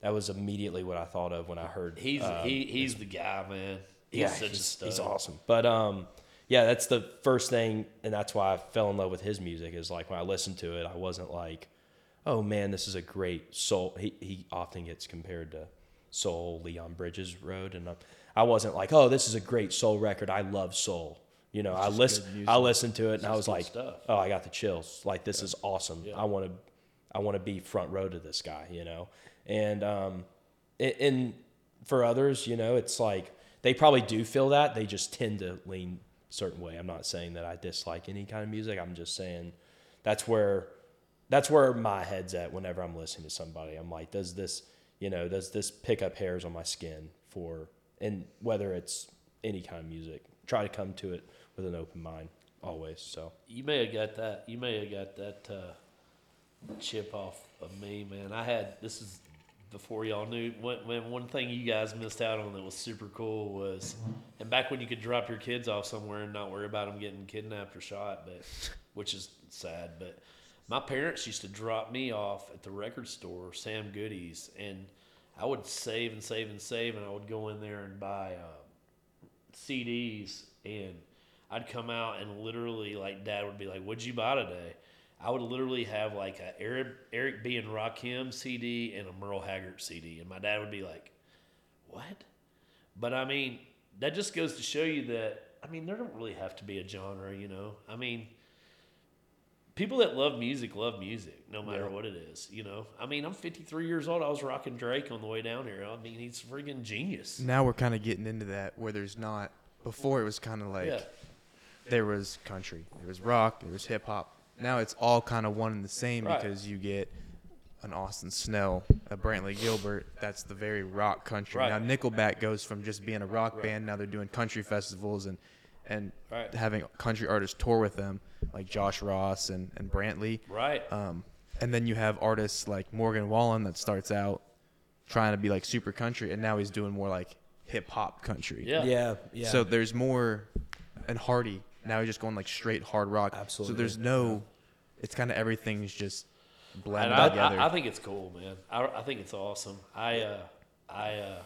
that was immediately what I thought of when I heard. He's uh, he he's the guy, man. He's yeah, such he's, he's awesome. But um, yeah, that's the first thing, and that's why I fell in love with his music. Is like when I listened to it, I wasn't like, oh man, this is a great soul. He he often gets compared to Soul, Leon Bridges Road, and I, I wasn't like, oh, this is a great soul record. I love soul. You know, I listen, I listened to it, and I was like, stuff. oh, I got the chills. Like this is awesome. I want to, I want to be front row to this guy. You know, and um, and for others, you know, it's like they probably do feel that. They just tend to lean certain way. I'm not saying that I dislike any kind of music. I'm just saying that's where that's where my head's at whenever I'm listening to somebody. I'm like, does this, you know, does this pick up hairs on my skin for and whether it's any kind of music. Try to come to it with an open mind always. So You may have got that. You may have got that uh, chip off of me, man. I had this is before y'all knew. When, when one thing you guys missed out on that was super cool was, and back when you could drop your kids off somewhere and not worry about them getting kidnapped or shot, but which is sad. But my parents used to drop me off at the record store, Sam Goody's, and I would save and save and save, and I would go in there and buy. Uh, CDs and I'd come out and literally like dad would be like, What'd you buy today? I would literally have like a Eric Eric B and Rakim CD and a Merle Haggard CD. And my dad would be like, What? But I mean, that just goes to show you that I mean, there don't really have to be a genre, you know. I mean, people that love music love music, no matter what it is. You know, I mean, I'm 53 years old. I was rocking Drake on the way down here. I mean, he's freaking genius. Now we're kind of getting into that where there's not. Before it was kind of like Yeah. there was country, there was rock, there was hip hop. Now it's all kind of one and the same Right. because you get an Austin Snell, a Brantley Gilbert. That's the very rock country. Right. Now Nickelback goes from just being a rock band. Now they're doing country festivals and and Right. having country artists tour with them, like Josh Ross and and Brantley. Right. Um, and then you have artists like Morgan Wallen that starts out trying to be like super country, and now he's doing more like hip hop country. yeah. Yeah, yeah. So there's more, and Hardy now he's just going like straight hard rock. Absolutely. So there's no, it's kind of everything's just blended And I, together. I, I think it's cool, man. I, I think it's awesome. I uh, I uh,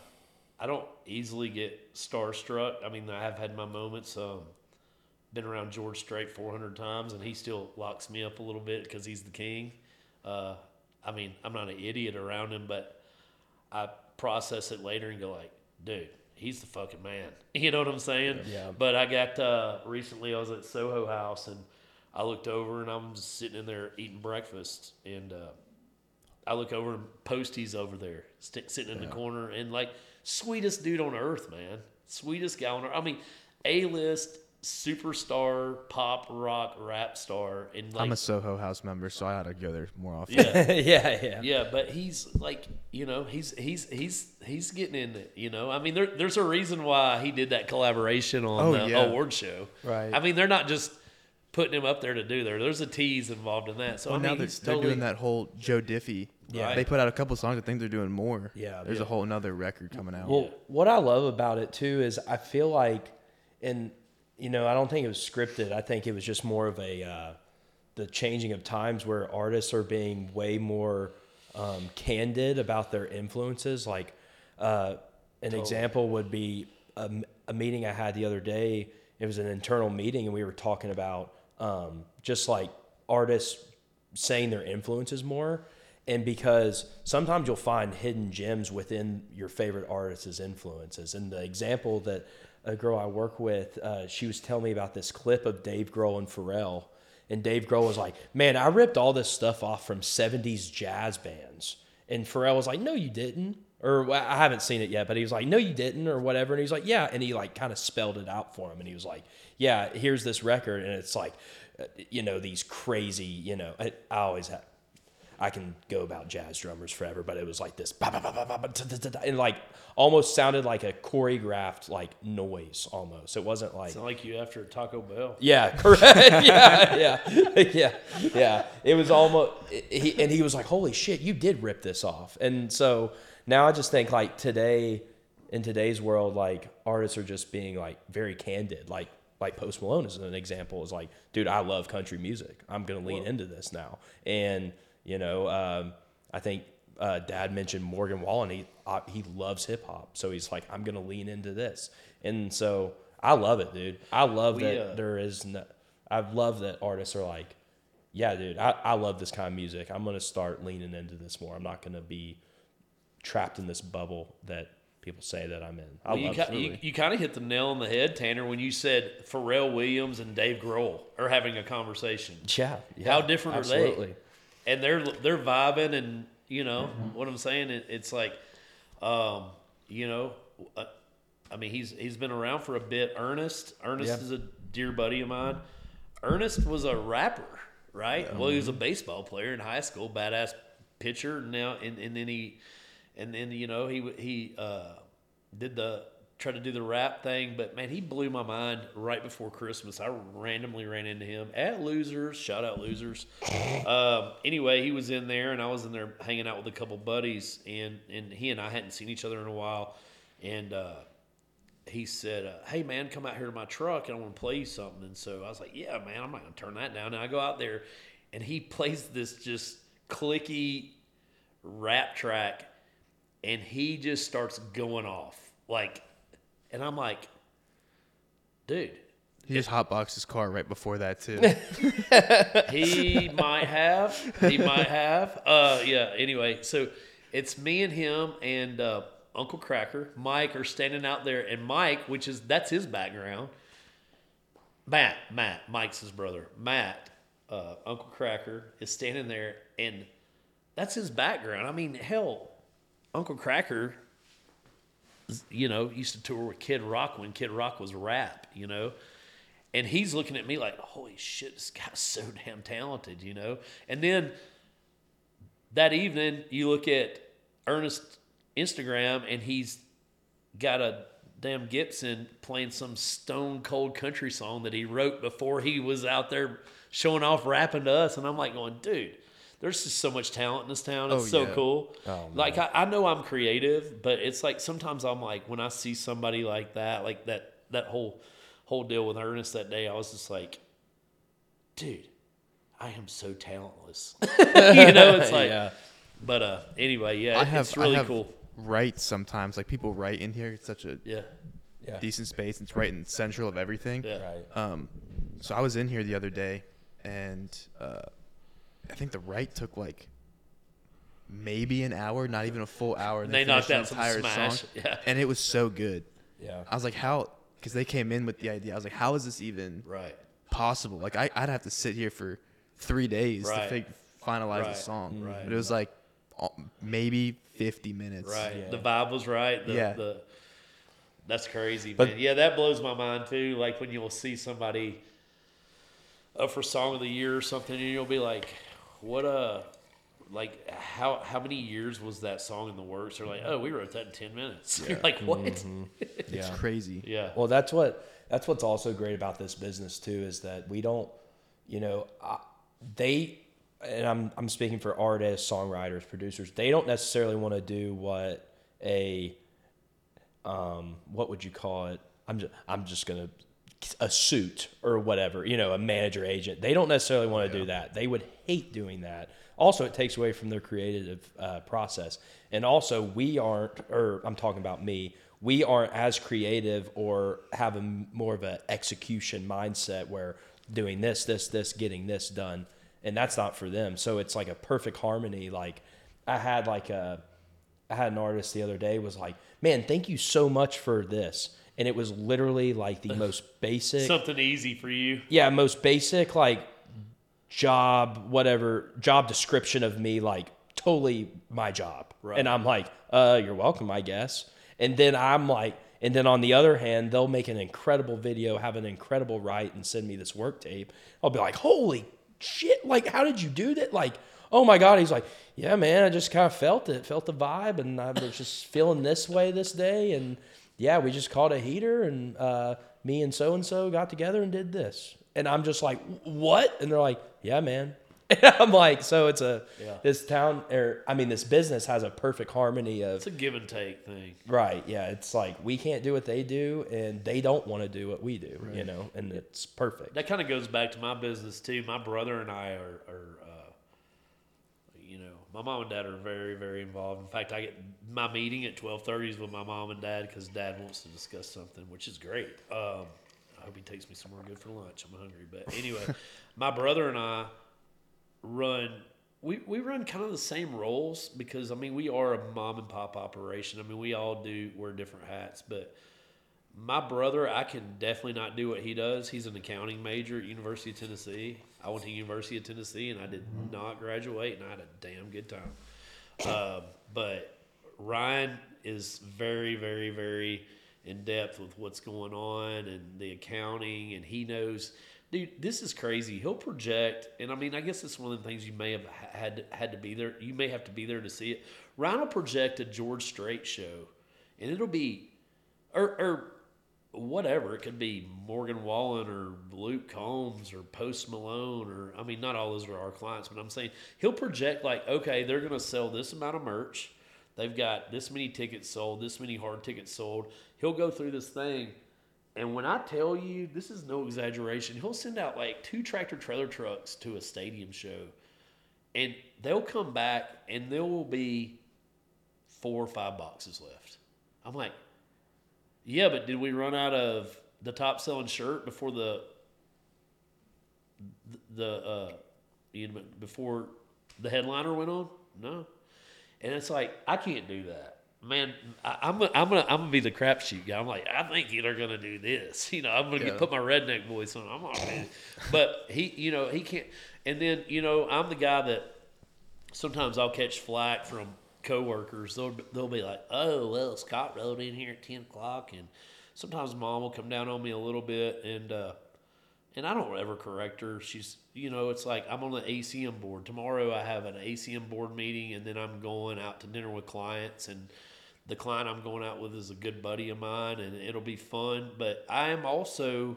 I don't easily get starstruck. I mean, I have had my moments. Um, been around George Strait 400 times, and he still locks me up a little bit because he's the king. Uh, I mean, I'm not an idiot around him, but I process it later and go like, dude, he's the fucking man. You know what I'm saying? Yeah. But I got uh, recently. I was at Soho House and I looked over and I'm just sitting in there eating breakfast and uh, I look over and Posty's over there sitting in the corner and like sweetest dude on earth, man. Sweetest guy on earth. I mean, A list superstar pop rock rap star and like I'm a Soho House member, so I ought to go there more often. yeah. yeah, yeah. Yeah, but he's like, you know, he's he's he's he's getting in it. You know, I mean, there, there's a reason why he did that collaboration on Oh, the yeah. award show. Right. I mean, they're not just putting him up there to do there. There's a tease involved in that. So Well, I now they're, he's they're doing that whole Joe Diffie. Yeah. They put out a couple songs. I think they're doing more. Yeah, There's yeah. a whole another record coming out. Well, what I love about it too is I feel like, and you know, I don't think it was scripted. I think it was just more of a uh, the changing of times where artists are being way more um, candid about their influences. Like uh, an example would be a meeting I had the other day. It was an internal meeting, and we were talking about um, just like artists saying their influences more. And because sometimes you'll find hidden gems within your favorite artist's influences. And the example that a girl I work with, uh, she was telling me about this clip of Dave Grohl and Pharrell. And Dave Grohl was like, Man, I ripped all this stuff off from 70s jazz bands. And Pharrell was like, No, you didn't. Or I haven't seen it yet, but he was like, No, you didn't, or whatever. And he's like, Yeah. And he like kind of spelled it out for him. And he was like, Yeah, here's this record. And it's like, uh, you know, these crazy, you know, I, I always have. I can go about jazz drummers forever, but it was like this, and like almost sounded like a choreographed like noise almost. It wasn't like It's not like you after Taco Bell. yeah, correct. yeah, yeah, yeah, yeah. It was almost, he, and he was like, "Holy shit, you did rip this off." And so now I just think like today, in today's world, like artists are just being like very candid. Like like Post Malone is an example. Is like, dude, I love country music. I'm gonna lean into this now. And you know, um, I think uh, Dad mentioned Morgan Wallen. He uh, he loves hip hop, so he's like, I'm gonna lean into this. And so I love it, dude. I love We, that uh, there is no. I love that artists are like, yeah, dude, I, I love this kind of music. I'm gonna start leaning into this more. I'm not gonna be trapped in this bubble that people say that I'm in. I Well, you, love you, it. you kind of hit the nail on the head, Tanner, when you said Pharrell Williams and Dave Grohl are having a conversation. Yeah, yeah. How different are they? absolutely. and they're they're vibing and you know what I'm saying it, it's like um you know uh, I mean he's he's been around for a bit Ernest Ernest Yeah. is a dear buddy of mine Ernest was a rapper right well he was a baseball player in high school badass pitcher now and, and then he and then you know he he uh did the tried to do the rap thing, but man, he blew my mind right before Christmas. I randomly ran into him at Losers. Shout out Losers. um, anyway, he was in there, and I was in there hanging out with a couple buddies, and and he and I hadn't seen each other in a while, and uh, he said, uh, "Hey man, come out here to my truck, and I want to play you something." And so I was like, "Yeah, man, I'm not gonna turn that down." And I go out there, and he plays this just clicky rap track, and he just starts going off like, and I'm like, dude, he just hotboxed his car right before that too. he might have, he might have. Uh, yeah. Anyway, so it's me and him and uh, Uncle Kracker, Mike are standing out there, and Mike, which is that's his background. Matt, Matt, Mike's his brother. Matt uh, Uncle Kracker is standing there, and that's his background. I mean, hell, Uncle Kracker, you know, used to tour with Kid Rock when Kid Rock was rap, you know. And he's looking at me like, holy shit, this guy's so damn talented, you know? And then that evening, you look at Ernest Instagram and he's got a damn Gibson playing some stone cold country song that he wrote before he was out there showing off rapping to us. And I'm like going, dude, there's just so much talent in this town. It's Oh, so yeah. cool. like I, I know I'm creative, but it's like sometimes I'm like when I see somebody like that, like that that whole whole deal with Ernest that day, I was just like, dude, I am so talentless. you know, it's like Yeah. but uh anyway, yeah, I have it's really I have cool. Writes sometimes like people write in here. It's such a Yeah. Yeah. decent space. It's right in the central of everything. Yeah. Right. Um, so I was in here the other day, and uh, I think the right took like maybe an hour, not even a full hour. And they finished knocked the out some entire smash. song, Yeah. and it was so good. Yeah. I was like, how? Because they came in with the idea. I was like, how is this even Right. possible? Like, I, I'd have to sit here for three days Right. to fig- finalize Right. the song. Right. But it was like maybe 50 minutes. Right. Yeah. The vibe was right. The, Yeah. The, that's crazy, But- man. Yeah, that blows my mind too. Like when you'll see somebody up for song of the year or something, and you'll be like, "What a." Like how how many years was that song in the works? They're like, oh, we wrote that in ten minutes. You're like, what? It's Yeah. crazy. Yeah, Well, that's what that's what's also great about this business too is that we don't, you know, uh, they and I'm I'm speaking for artists, songwriters, producers. They don't necessarily want to do what a um what would you call it? I'm just I'm just gonna a suit or whatever, you know, a manager agent. They don't necessarily want to do that. They would hate doing that. Also, it takes away from their creative uh, process. And also, we aren't, or I'm talking about me, we aren't as creative or have a more of an execution mindset where doing this, this, this, getting this done. And that's not for them. So it's like a perfect harmony. Like, I had like a, I had an artist the other day was like, "Man, thank you so much for this," and it was literally like the most basic, something easy for you. yeah, most basic like job, whatever job description of me, like totally my job, Right. and I'm like, "Uh, you're welcome, I guess." And then I'm like, and then on the other hand, they'll make an incredible video, have an incredible write, and send me this work tape. I'll be like, "Holy shit! Like, how did you do that?" Like. Oh my God. He's like, yeah, man, I just kind of felt it, felt the vibe, and I was just feeling this way this day. And yeah, we just called a heater, and uh, me and so and so got together and did this. And I'm just like, what? And they're like, yeah, man. And I'm like, so it's a, Yeah. this town, or I mean, this business has a perfect harmony of, It's a give and take thing. right. Yeah. It's like, we can't do what they do, and they don't want to do what we do, you know, and it's perfect. That kind of goes back to my business too. My brother and I are, are my mom and dad are very, very involved. In fact, I get my meeting at twelve thirty is with my mom and dad because dad wants to discuss something, which is great. Um, I hope he takes me somewhere good for lunch. I'm hungry, but anyway, my brother and I run. We, we run kind of the same roles because I mean we are a mom and pop operation. I mean we all do wear different hats, but my brother, I can definitely not do what he does. He's an accounting major at University of Tennessee. I went to University of Tennessee and I did not graduate, and I had a damn good time. Um, but Ryan is very, very, very in depth with what's going on and the accounting, and he knows. Dude, this is crazy. He'll project, and I mean, I guess it's one of the things you may have had had to be there. You may have to be there to see it. Ryan will project a George Strait show, and it'll be, or, or whatever. It could be Morgan Wallen or Luke Combs or Post Malone or I mean, not all those are our clients, but I'm saying he'll project like, okay, they're going to sell this amount of merch. They've got this many tickets sold, this many hard tickets sold. He'll go through this thing. And when I tell you, this is no exaggeration, he'll send out like two tractor trailer trucks to a stadium show. And they'll come back and there will be four or five boxes left. I'm like, yeah, but did we run out of the top selling shirt before the the uh you know, before the headliner went on? No. And it's like I can't do that. man, I, I'm gonna, I'm gonna I'm gonna be the crapshoot guy. I'm like, I think they're gonna do this. You know, I'm gonna get, put my redneck voice on. I'm gonna, but he, you know, he can't. And then you know, I'm the guy that sometimes I'll catch flack from coworkers. They'll they'll be like, "Oh, well, Scot rode in here at ten o'clock," and sometimes mom will come down on me a little bit, and uh, and I don't ever correct her. She's, you know, it's like I'm on the ACM board tomorrow. I have an ACM board meeting, and then I'm going out to dinner with clients, and the client I'm going out with is a good buddy of mine, and it'll be fun. But I am also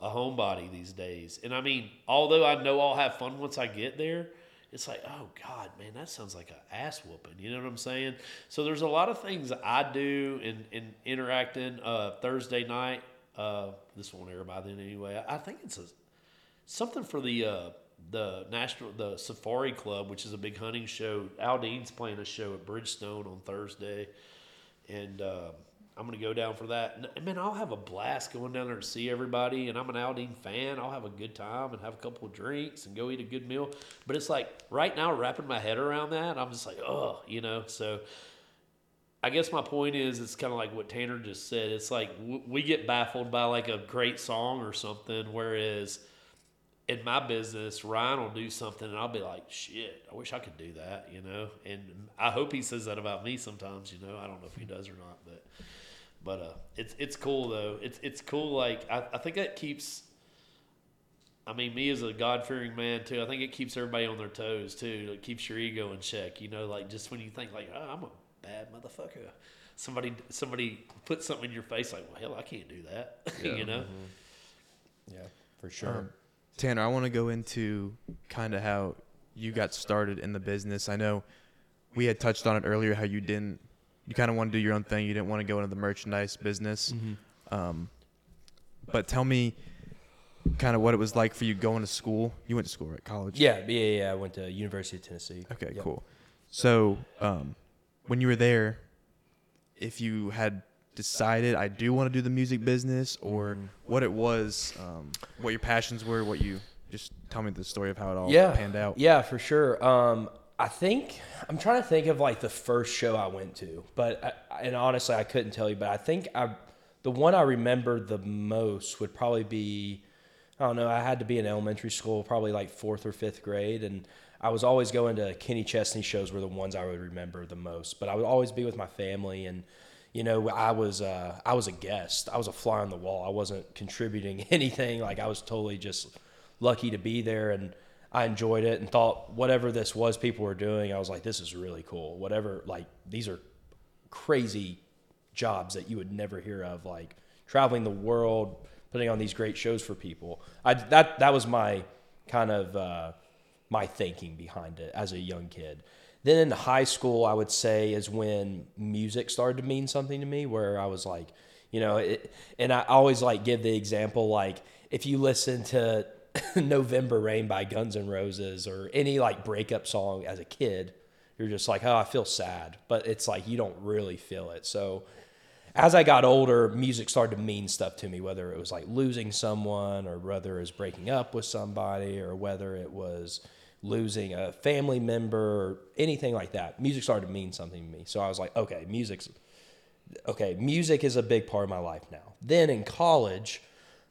a homebody these days, and I mean, although I know I'll have fun once I get there it's like, oh God, man, that sounds like an ass whooping. You know what I'm saying? So there's a lot of things I do in, in interacting. Uh, Thursday night, uh, this won't air by then anyway. I, think it's a, something for the uh, the national the Safari Club, which is a big hunting show. Aldean's playing a show at Bridgestone on Thursday, and uh, I'm gonna go down for that. And man, I'll have a blast going down there to see everybody. And I'm an Aldean fan. I'll have a good time and have a couple of drinks and go eat a good meal. But it's like right now, wrapping my head around that, I'm just like, oh, you know. So I guess my point is, it's kind of like what Tanner just said. It's like we get baffled by like a great song or something, whereas in my business, Ryan will do something and I'll be like, shit, I wish I could do that, you know? And I hope he says that about me sometimes, you know? I don't know if he does or not, but but uh, it's it's cool though. It's it's cool. Like I, I think that keeps. I mean, me as a God fearing man too. I think it keeps everybody on their toes too. It keeps your ego in check. You know, like just when you think like, oh, I'm a bad motherfucker. Somebody somebody put something in your face like, well, hell, I can't do that. Yeah. you know. Mm-hmm. Yeah, for sure. Um, Tanner, I want to go into kind of how you got started in the business. I know we had touched on it earlier how you didn't you kind of want to do your own thing. You didn't want to go into the merchandise business. Mm-hmm. Um, but tell me kind of what it was like for you going to school. You went to school, right? College? Yeah, yeah, yeah. I went to University of Tennessee. Okay, yep. cool. So um, when you were there, if you had decided I do want to do the music business or mm. what it was, um, what your passions were, what you just tell me the story of how it all yeah. panned out. Yeah, for sure. Um, I think I'm trying to think of like the first show I went to, but I, and honestly, I couldn't tell you. But I think I, the one I remember the most would probably be, I don't know. I had to be in elementary school, probably like fourth or fifth grade, and I was always going to Kenny Chesney shows. Were the ones I would remember the most. But I would always be with my family, and you know, I was uh, I was a guest. I was a fly on the wall. I wasn't contributing anything. Like I was totally just lucky to be there and I enjoyed it and thought whatever this was people were doing, I was like, this is really cool. Whatever, like these are crazy jobs that you would never hear of, like traveling the world, putting on these great shows for people. I that that was my kind of uh, my thinking behind it as a young kid. Then in high school, I would say is when music started to mean something to me, where I was like, you know, it, and I always like give the example like if you listen to November Rain by Guns N' Roses or any like breakup song as a kid, you're just like, oh, I feel sad. But it's like you don't really feel it. So as I got older, music started to mean stuff to me, whether it was like losing someone or whether it was breaking up with somebody or whether it was losing a family member or anything like that. Music started to mean something to me. So I was like, okay, music's okay, music is a big part of my life now. Then in college,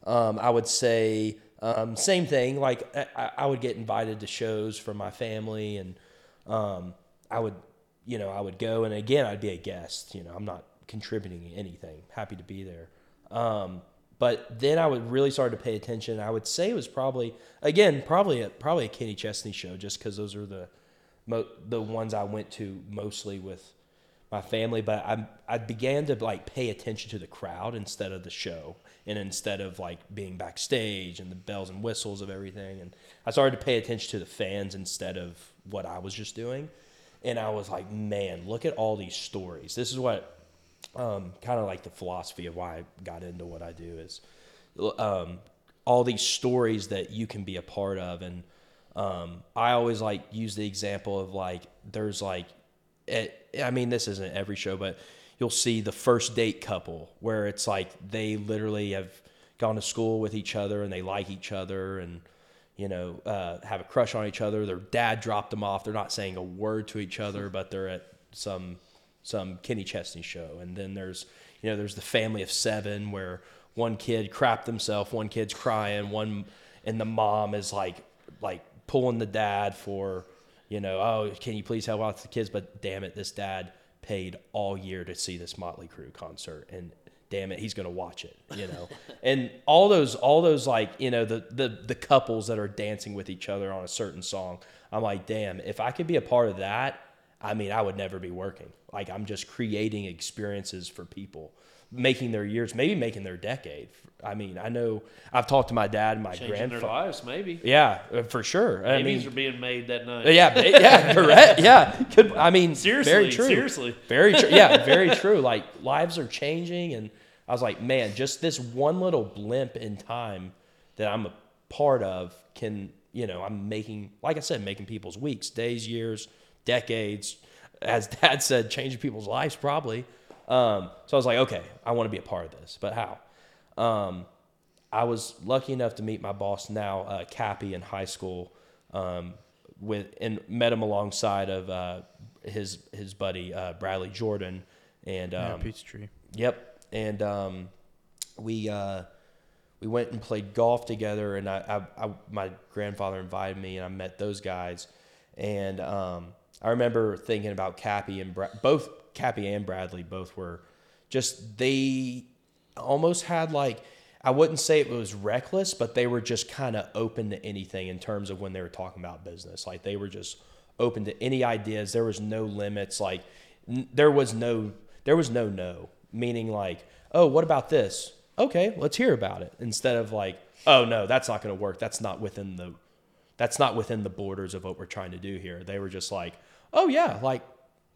um, I would say um, same thing. Like I, I, would get invited to shows from my family, and um, I would, you know, I would go, and again, I'd be a guest. You know, I'm not contributing anything. Happy to be there. Um, but then I would really start to pay attention. I would say it was probably again probably a, probably a Kenny Chesney show, just because those are the mo- the ones I went to mostly with my family. But I I began to like pay attention to the crowd instead of the show and instead of like being backstage and the bells and whistles of everything and i started to pay attention to the fans instead of what i was just doing. And i was like man look at all these stories. This is what um, kind of like the philosophy of why i got into what i do is um, all these stories that you can be a part of. And um, i always like use the example of like there's like it, i mean this isn't every show but you'll see the first date couple where it's like they literally have gone to school with each other and they like each other and you know uh, have a crush on each other. Their dad dropped them off. They're not saying a word to each other, but they're at some some Kenny Chesney show, and then there's you know there's the family of seven where one kid crapped himself, one kid's crying, one and the mom is like like pulling the dad for you know oh can you please help out the kids, but damn it this dad paid all year to see this Motley Crue concert and damn it he's going to watch it you know? And all those all those like you know the, the the couples that are dancing with each other on a certain song i'm like damn if i could be a part of that i mean i would never be working. Like i'm just creating experiences for people making their years maybe making their decade i mean i know i've talked to my dad and my Changing their lives, maybe. yeah uh, for sure i mean are being made that night. yeah, yeah, correct. Yeah, I mean Seriously, Very true. seriously. very true. Yeah, very true. Like lives are changing, and I was like, man, just this one little blimp in time that I'm a part of can, you know, I'm making, like I said, making people's weeks, days, years, decades. As Dad said, changing people's lives probably. Um, so I was like, okay, I want to be a part of this, but how? Um, I was lucky enough to meet my boss now, uh, Kappy, in high school, um, with and met him alongside of uh, his his buddy uh, Bradley Jordan, and Yeah, um, Peachtree. Yep, and um, we uh, we went and played golf together, and I, I, I my grandfather invited me, and I met those guys, and um, I remember thinking about Kappy and Bra- both Kappy and Bradley both were just they almost had like I wouldn't say it was reckless, but they were just kind of open to anything in terms of when they were talking about business. Like they were just open to any ideas. There was no limits. Like n- there was no there was no no. Meaning like, oh, what about this? Okay, let's hear about it. Instead of like, oh no, that's not going to work. That's not within the that's not within the borders of what we're trying to do here. They were just like, oh yeah, like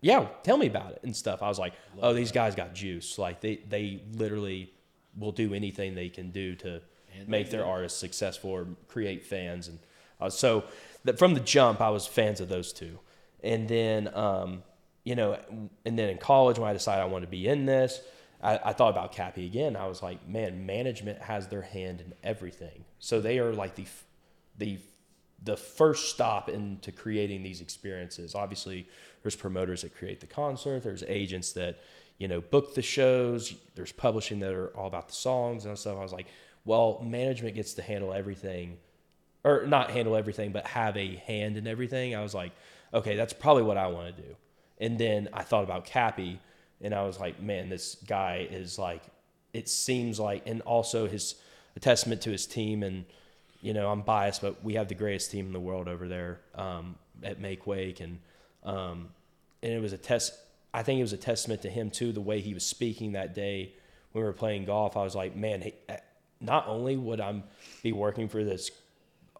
yeah, tell me about it and stuff. I was like, oh, these guys got juice. Like they they literally will do anything they can do to make their artists successful or create fans. And uh, so that from the jump, I was fans of those two. And then um, you know, and then in college when I decided I wanted to be in this. I, I thought about Kappy again. I was like, man, management has their hand in everything. So they are like the the the first stop into creating these experiences. Obviously, there's promoters that create the concert. There's agents that you know book the shows. There's publishing that are all about the songs and stuff. I was like, well, management gets to handle everything, or not handle everything, but have a hand in everything. I was like, okay, that's probably what I want to do. And then I thought about Kappy, and I was like, man, this guy is like, it seems like, and also his a testament to his team and you know, I'm biased, but we have the greatest team in the world over there um, at Make Wake, and um, and it was a test. I think it was a testament to him too, the way he was speaking that day when we were playing golf. I was like, man, he, not only would I be working for this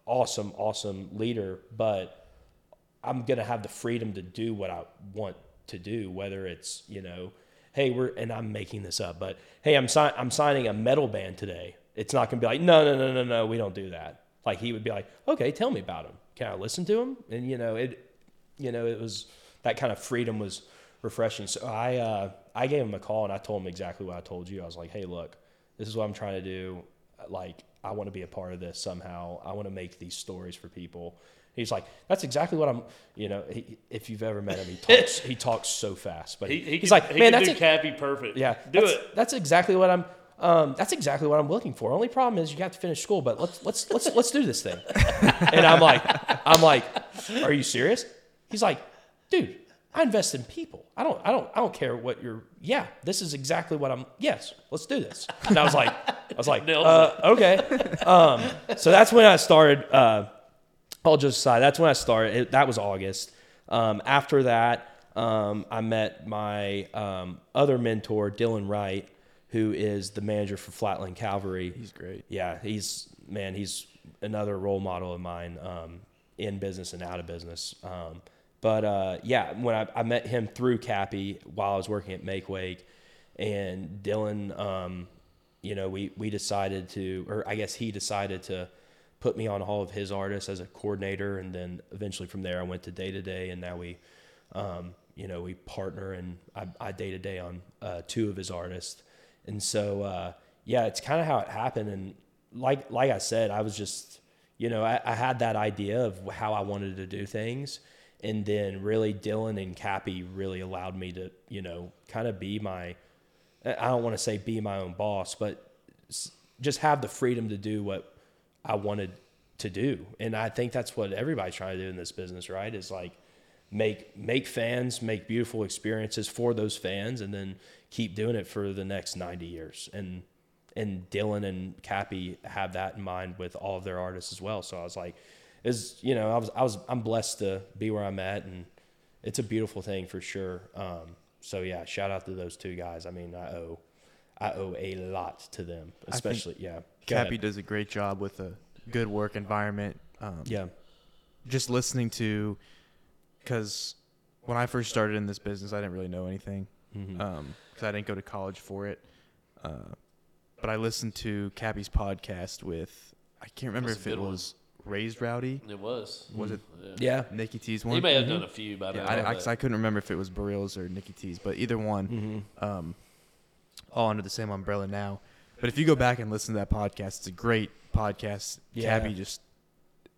awesome, awesome leader, but I'm gonna have the freedom to do what I want to do, whether it's you know, hey, we're and I'm making this up, but hey, I'm si- I'm signing a metal band today. It's not gonna be like no, no, no, no, no, we don't do that. Like he would be like, okay, tell me about him. Can I listen to him? And you know, it, you know, it was that kind of freedom was refreshing. So I uh, I gave him a call and I told him exactly what I told you. I was like, hey, look, this is what I'm trying to do. Like I want to be a part of this somehow. I want to make these stories for people. He's like, that's exactly what I'm. You know, he, if you've ever met him, he talks. he talks so fast, but He, he he's could- like, man, that's do a, Kappy perfect. yeah, do that's, it. That's exactly what I'm. Um, that's exactly what I'm looking for. Only problem is you have to finish school, but let's let's let's let's do this thing. and I'm like, I'm like, are you serious? He's like, dude, I invest in people. I don't I don't I don't care what you're. Yeah, this is exactly what I'm. Yes, let's do this. And I was like, I was like, uh, okay. Um, so that's when I started. Uh, I'll just aside. That's when I started. It, that was August. Um, after that, um, I met my um, other mentor, Dylan Wright, who is the manager for Flatland Cavalry. He's great. Yeah, he's man, he's another role model of mine um, in business and out of business. But uh, yeah, when I, I met him through Kappy while I was working at Make Wake, and Dylan, um, you know, we we decided to, or I guess he decided to put me on all of his artists as a coordinator, and then eventually from there I went to day to day, and now we, um, you know, we partner, and I, I day to day on uh, two of his artists, and so uh, yeah, it's kind of how it happened, and like like I said, I was just, you know, I, I had that idea of how I wanted to do things, and then really Dylan and Kappy really allowed me to you know kind of be my I don't want to say be my own boss, but just have the freedom to do what I wanted to do. And I think that's what everybody's trying to do in this business, right? Is like make make fans, make beautiful experiences for those fans, and then keep doing it for the next ninety years. And and Dylan and Kappy have that in mind with all of their artists as well. So I was like, is you know, I was I was I'm blessed to be where I'm at, and it's a beautiful thing for sure. Um, so yeah, shout out to those two guys. I mean, I owe I owe a lot to them, especially yeah. Kappy ahead. does a great job with a good work environment. Um, Yeah, just listening to because when I first started in this business, I didn't really know anything Mm-hmm. because I didn't go to college for it. Uh, but I listened to Kappy's podcast with I can't remember That's if it one. was Raised Rowdy, It was. was it yeah, Nikki T's one. He may have done a few, but Yeah, I, I, don't I, that. 'cause I couldn't remember if it was Baril's or Nikki T's, but either one, um, all under the same umbrella now. But if you go back and listen to that podcast, it's a great podcast. Yeah. Kappy just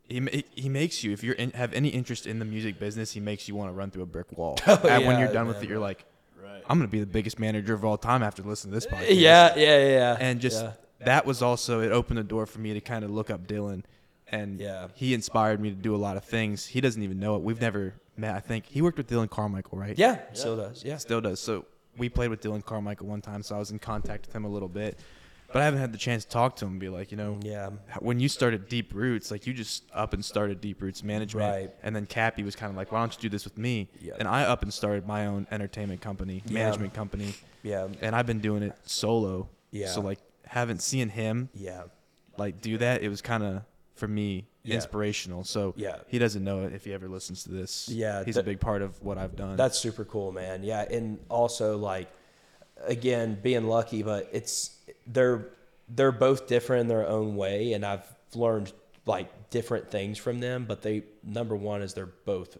he ma- he makes you if you're have any interest in the music business, he makes you want to run through a brick wall. and when yeah, you're done with man. it, you're like, right. I'm gonna be the biggest manager of all time after listening to this podcast. yeah, yeah, yeah, yeah. and just yeah. that was also it opened the door for me to kind of look up Dylan, and Yeah. he inspired me to do a lot of things. He doesn't even know it. We've never met. I think he worked with Dylan Carmichael, right? yeah, still does. Yeah, still does. So we played with Dylan Carmichael one time, so I was in contact with him a little bit, but I haven't had the chance to talk to him. and Be like, you know, yeah, when you started Deep Roots, like you just up and started Deep Roots management, Right. and then Kappy was kind of like, why don't you do this with me? Yeah. And I up and started my own entertainment company, Yeah. management company, yeah, and I've been doing it solo. Yeah. So like, haven't seen him yeah. like do that. It was kind of for me Yeah. inspirational. So Yeah. he doesn't know it if he ever listens to this. Yeah, he's that- a big part of what I've done. That's super cool, man. Yeah, and also like again, being lucky, but it's they're they're both different in their own way and I've learned like different things from them, but they number one is they're both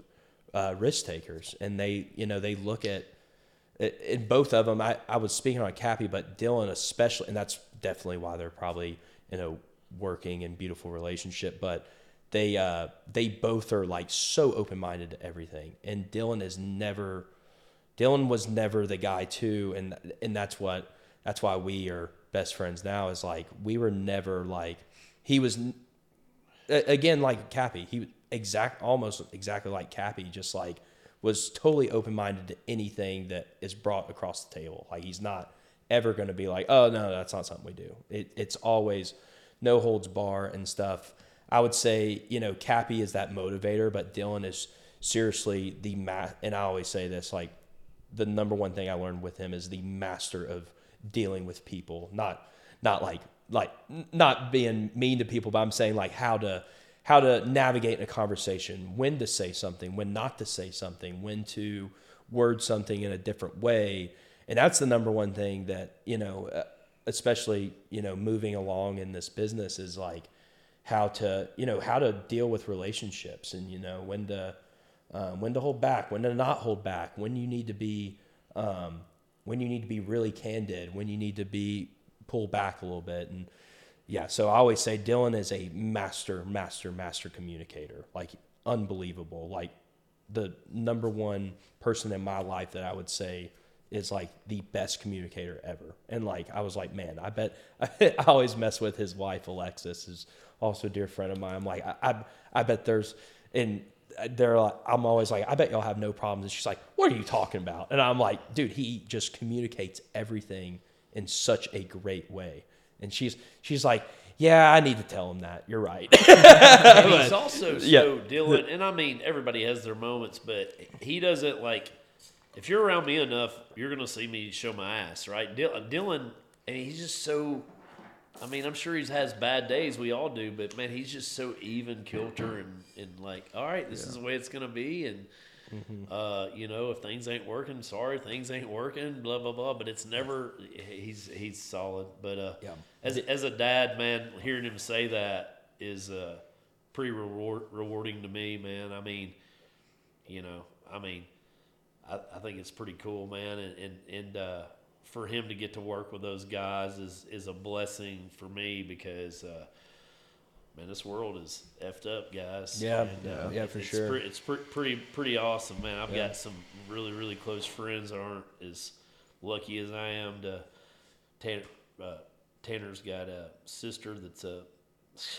uh, risk takers and they, you know, they look at in both of them, I, I was speaking on Kappy, but Dylan especially, and that's definitely why they're probably you a working and beautiful relationship. But they uh, they both are like so open minded to everything, and Dylan is never, Dylan was never the guy too, and and that's what that's why we are best friends now. Is like we were never like he was again like Kappy. He was exact almost exactly like Kappy, just like was totally open minded to anything that is brought across the table. Like he's not ever going to be like, oh no, that's not something we do. It, it's always no holds bar and stuff. I would say you know Kappy is that motivator, but Dylan is seriously the ma And I always say this like the number one thing I learned with him is the master of dealing with people, not not like like not being mean to people, but I'm saying like how to how to navigate in a conversation, when to say something, when not to say something, when to word something in a different way, and that's the number one thing that you know, uh, especially you know, moving along in this business is like how to you know how to deal with relationships and you know when to um, when to hold back, when to not hold back, when you need to be um, when you need to be really candid, when you need to be pull back a little bit, and yeah. So I always say Dylan is a master, master, master communicator, like unbelievable, like the number one person in my life that I would say is like the best communicator ever. And like I was like, man, I bet I always mess with his wife Alexis, is also a dear friend of mine. I'm like, I I, I bet there's and they're like, I'm always like, I bet y'all have no problems. And she's like, what are you talking about? And I'm like, dude, he just communicates everything in such a great way. And she's she's like, yeah, I need to tell him that. You're right. And he's also so yeah. Dylan, and I mean everybody has their moments, but he doesn't like. If you're around me enough, you're gonna see me show my ass, right? Dylan, Dylan and he's just so. I mean, I'm sure he has bad days. We all do, but man, he's just so even kilter and and like, all right, this is the way it's gonna be, and. Uh, you know, if things ain't working, sorry, things ain't working, blah blah blah. But it's never he's he's solid. But uh, Yeah. as as a dad, man, hearing him say that is uh pretty reward rewarding to me, man. I mean, you know, I mean, I, I think it's pretty cool, man, and and and uh, for him to get to work with those guys is is a blessing for me because. Uh, man, this world is effed up, guys. Yeah, And, uh, yeah, for it's sure. Pre- it's pre- pretty pretty awesome, man. I've Yeah. got some really really close friends that aren't as lucky as I am to. Tanner, uh, Tanner's got a sister that's a,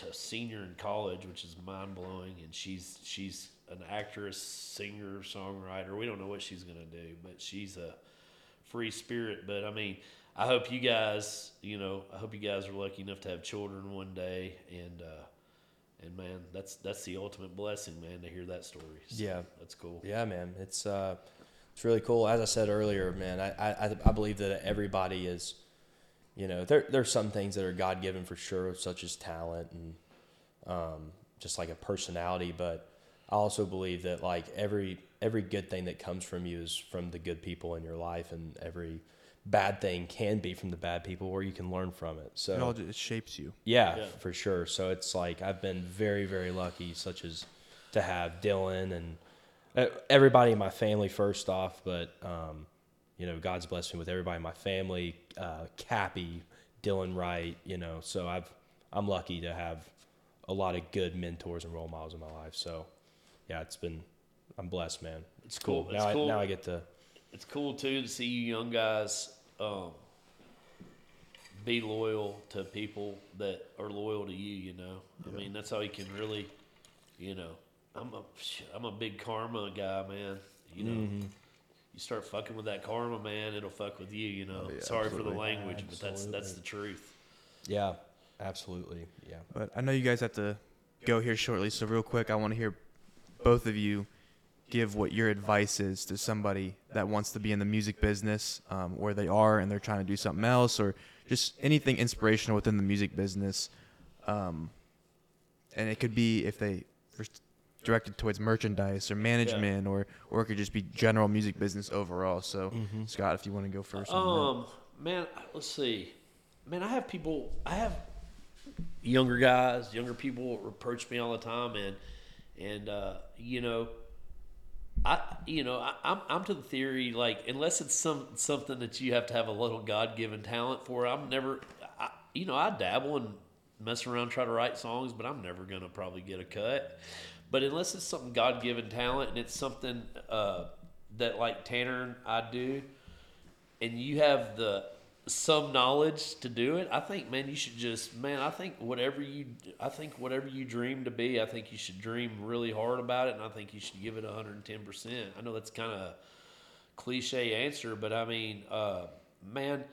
a senior in college, which is mind blowing, and she's she's an actress, singer, songwriter. We don't know what she's gonna do, but she's a free spirit. But I mean, I hope you guys, you know, I hope you guys are lucky enough to have children one day, and uh, and man, that's that's the ultimate blessing, man, to hear that story. So Yeah. that's cool. Yeah, man, it's uh, it's really cool. As I said earlier, man, I I, I believe that everybody is, you know, there there's some things that are God given for sure, such as talent and um, just like a personality. But I also believe that like every every good thing that comes from you is from the good people in your life, and every bad thing can be from the bad people where you can learn from it. So It all just shapes you. yeah, Yeah. for sure. So it's like I've been very, very lucky, such as to have Dylan and uh, everybody in my family first off, but um, you know, God's blessed me with everybody in my family, uh, Kappy, Dylan Wright, you know. So I've I'm lucky to have a lot of good mentors and role models in my life. So yeah, it's been I'm blessed, man. It's cool. cool. Now It's cool. I now I get to it's cool too to see you young guys um, be loyal to people that are loyal to you. You know, I mean that's how you can really, you know, I'm a shit, I'm a big karma guy, man. You know, Mm-hmm. you start fucking with that karma, man, it'll fuck with you. You know, yeah, sorry for the absolutely. language, but that's that's the truth. yeah, absolutely. Yeah. But I know you guys have to go here shortly, so real quick, I want to hear both of you give what your advice is to somebody that wants to be in the music business, um, where they are and they're trying to do something else, or just anything inspirational within the music business. Um, and it could be if they are directed towards merchandise or management, or or it could just be general music business overall. So, Scot, if you want to go first. Um, man, let's see. Man, I have people. I have younger guys, younger people approach me all the time, and and uh, you know, I you know I, I'm I'm to the theory like unless it's some something that you have to have a little God given talent for. I'm never, I, you know, I dabble and mess around, try to write songs, but I'm never gonna probably get a cut. But unless it's something God given talent and it's something uh, that like Tanner and I do, and you have the some knowledge to do it, I think, man, you should just, man, I think whatever you, I think whatever you dream to be, I think you should dream really hard about it, and I think you should give it 110 percent. I know that's kind of cliche answer, but I mean, uh, man,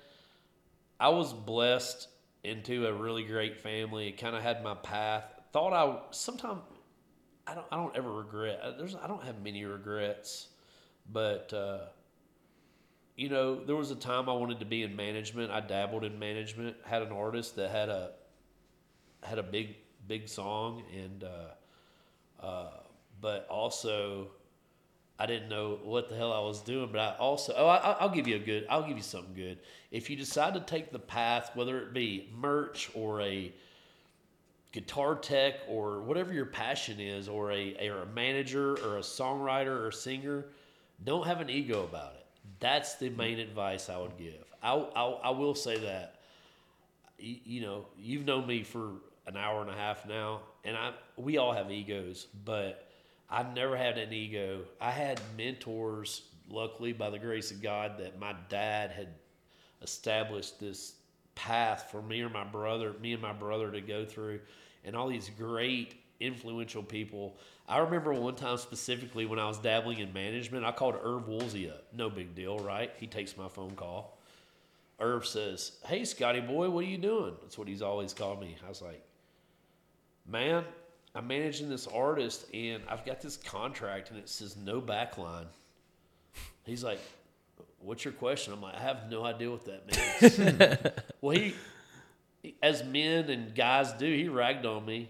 I was blessed into a really great family. Kind of had my path. Thought I sometimes I don't I don't ever regret. There's I don't have many regrets, but uh, you know there was a time I wanted to be in management. I dabbled in management. Had an artist that had a had a big big song and uh, uh, but also I didn't know what the hell I was doing, but I also oh I, I'll give you a good I'll give you something good. If you decide to take the path, whether it be merch or a guitar tech or whatever your passion is, or a or a manager or a songwriter or a singer, don't have an ego about it. That's the main advice I would give. I I, I will say that. You, you know, you've known me for an hour and a half now, and I we all have egos, but I've never had an ego. I had mentors, luckily by the grace of God, that my dad had established this path for me or my brother, me and my brother to go through, and all these great influential people. I remember one time specifically when I was dabbling in management, I called Erv Woolsey up. No big deal, right? He takes my phone call. Erv says, Hey, Scotty boy, what are you doing? That's what he's always called me. I was like, Man, I'm managing this artist and I've got this contract and it says no backline. He's like, What's your question? I'm like, I have no idea what that means. well, he, as men and guys do, he ragged on me.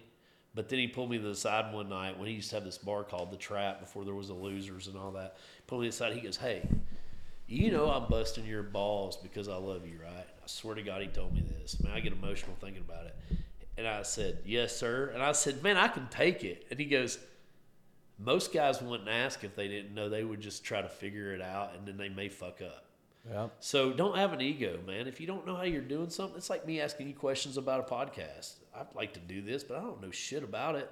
But then he pulled me to the side one night when he used to have this bar called The Trap before there was a Losers and all that. Pulled me to the side. He goes, Hey, you know I'm busting your balls because I love you, right? I swear to God, he told me this. Man, I get emotional thinking about it. And I said, Yes, sir. And I said, Man, I can take it. And he goes, Most guys wouldn't ask if they didn't know. They would just try to figure it out and then they may fuck up. Yeah. So don't have an ego, man. If you don't know how you're doing something, it's like me asking you questions about a podcast. I'd like to do this, but I don't know shit about it.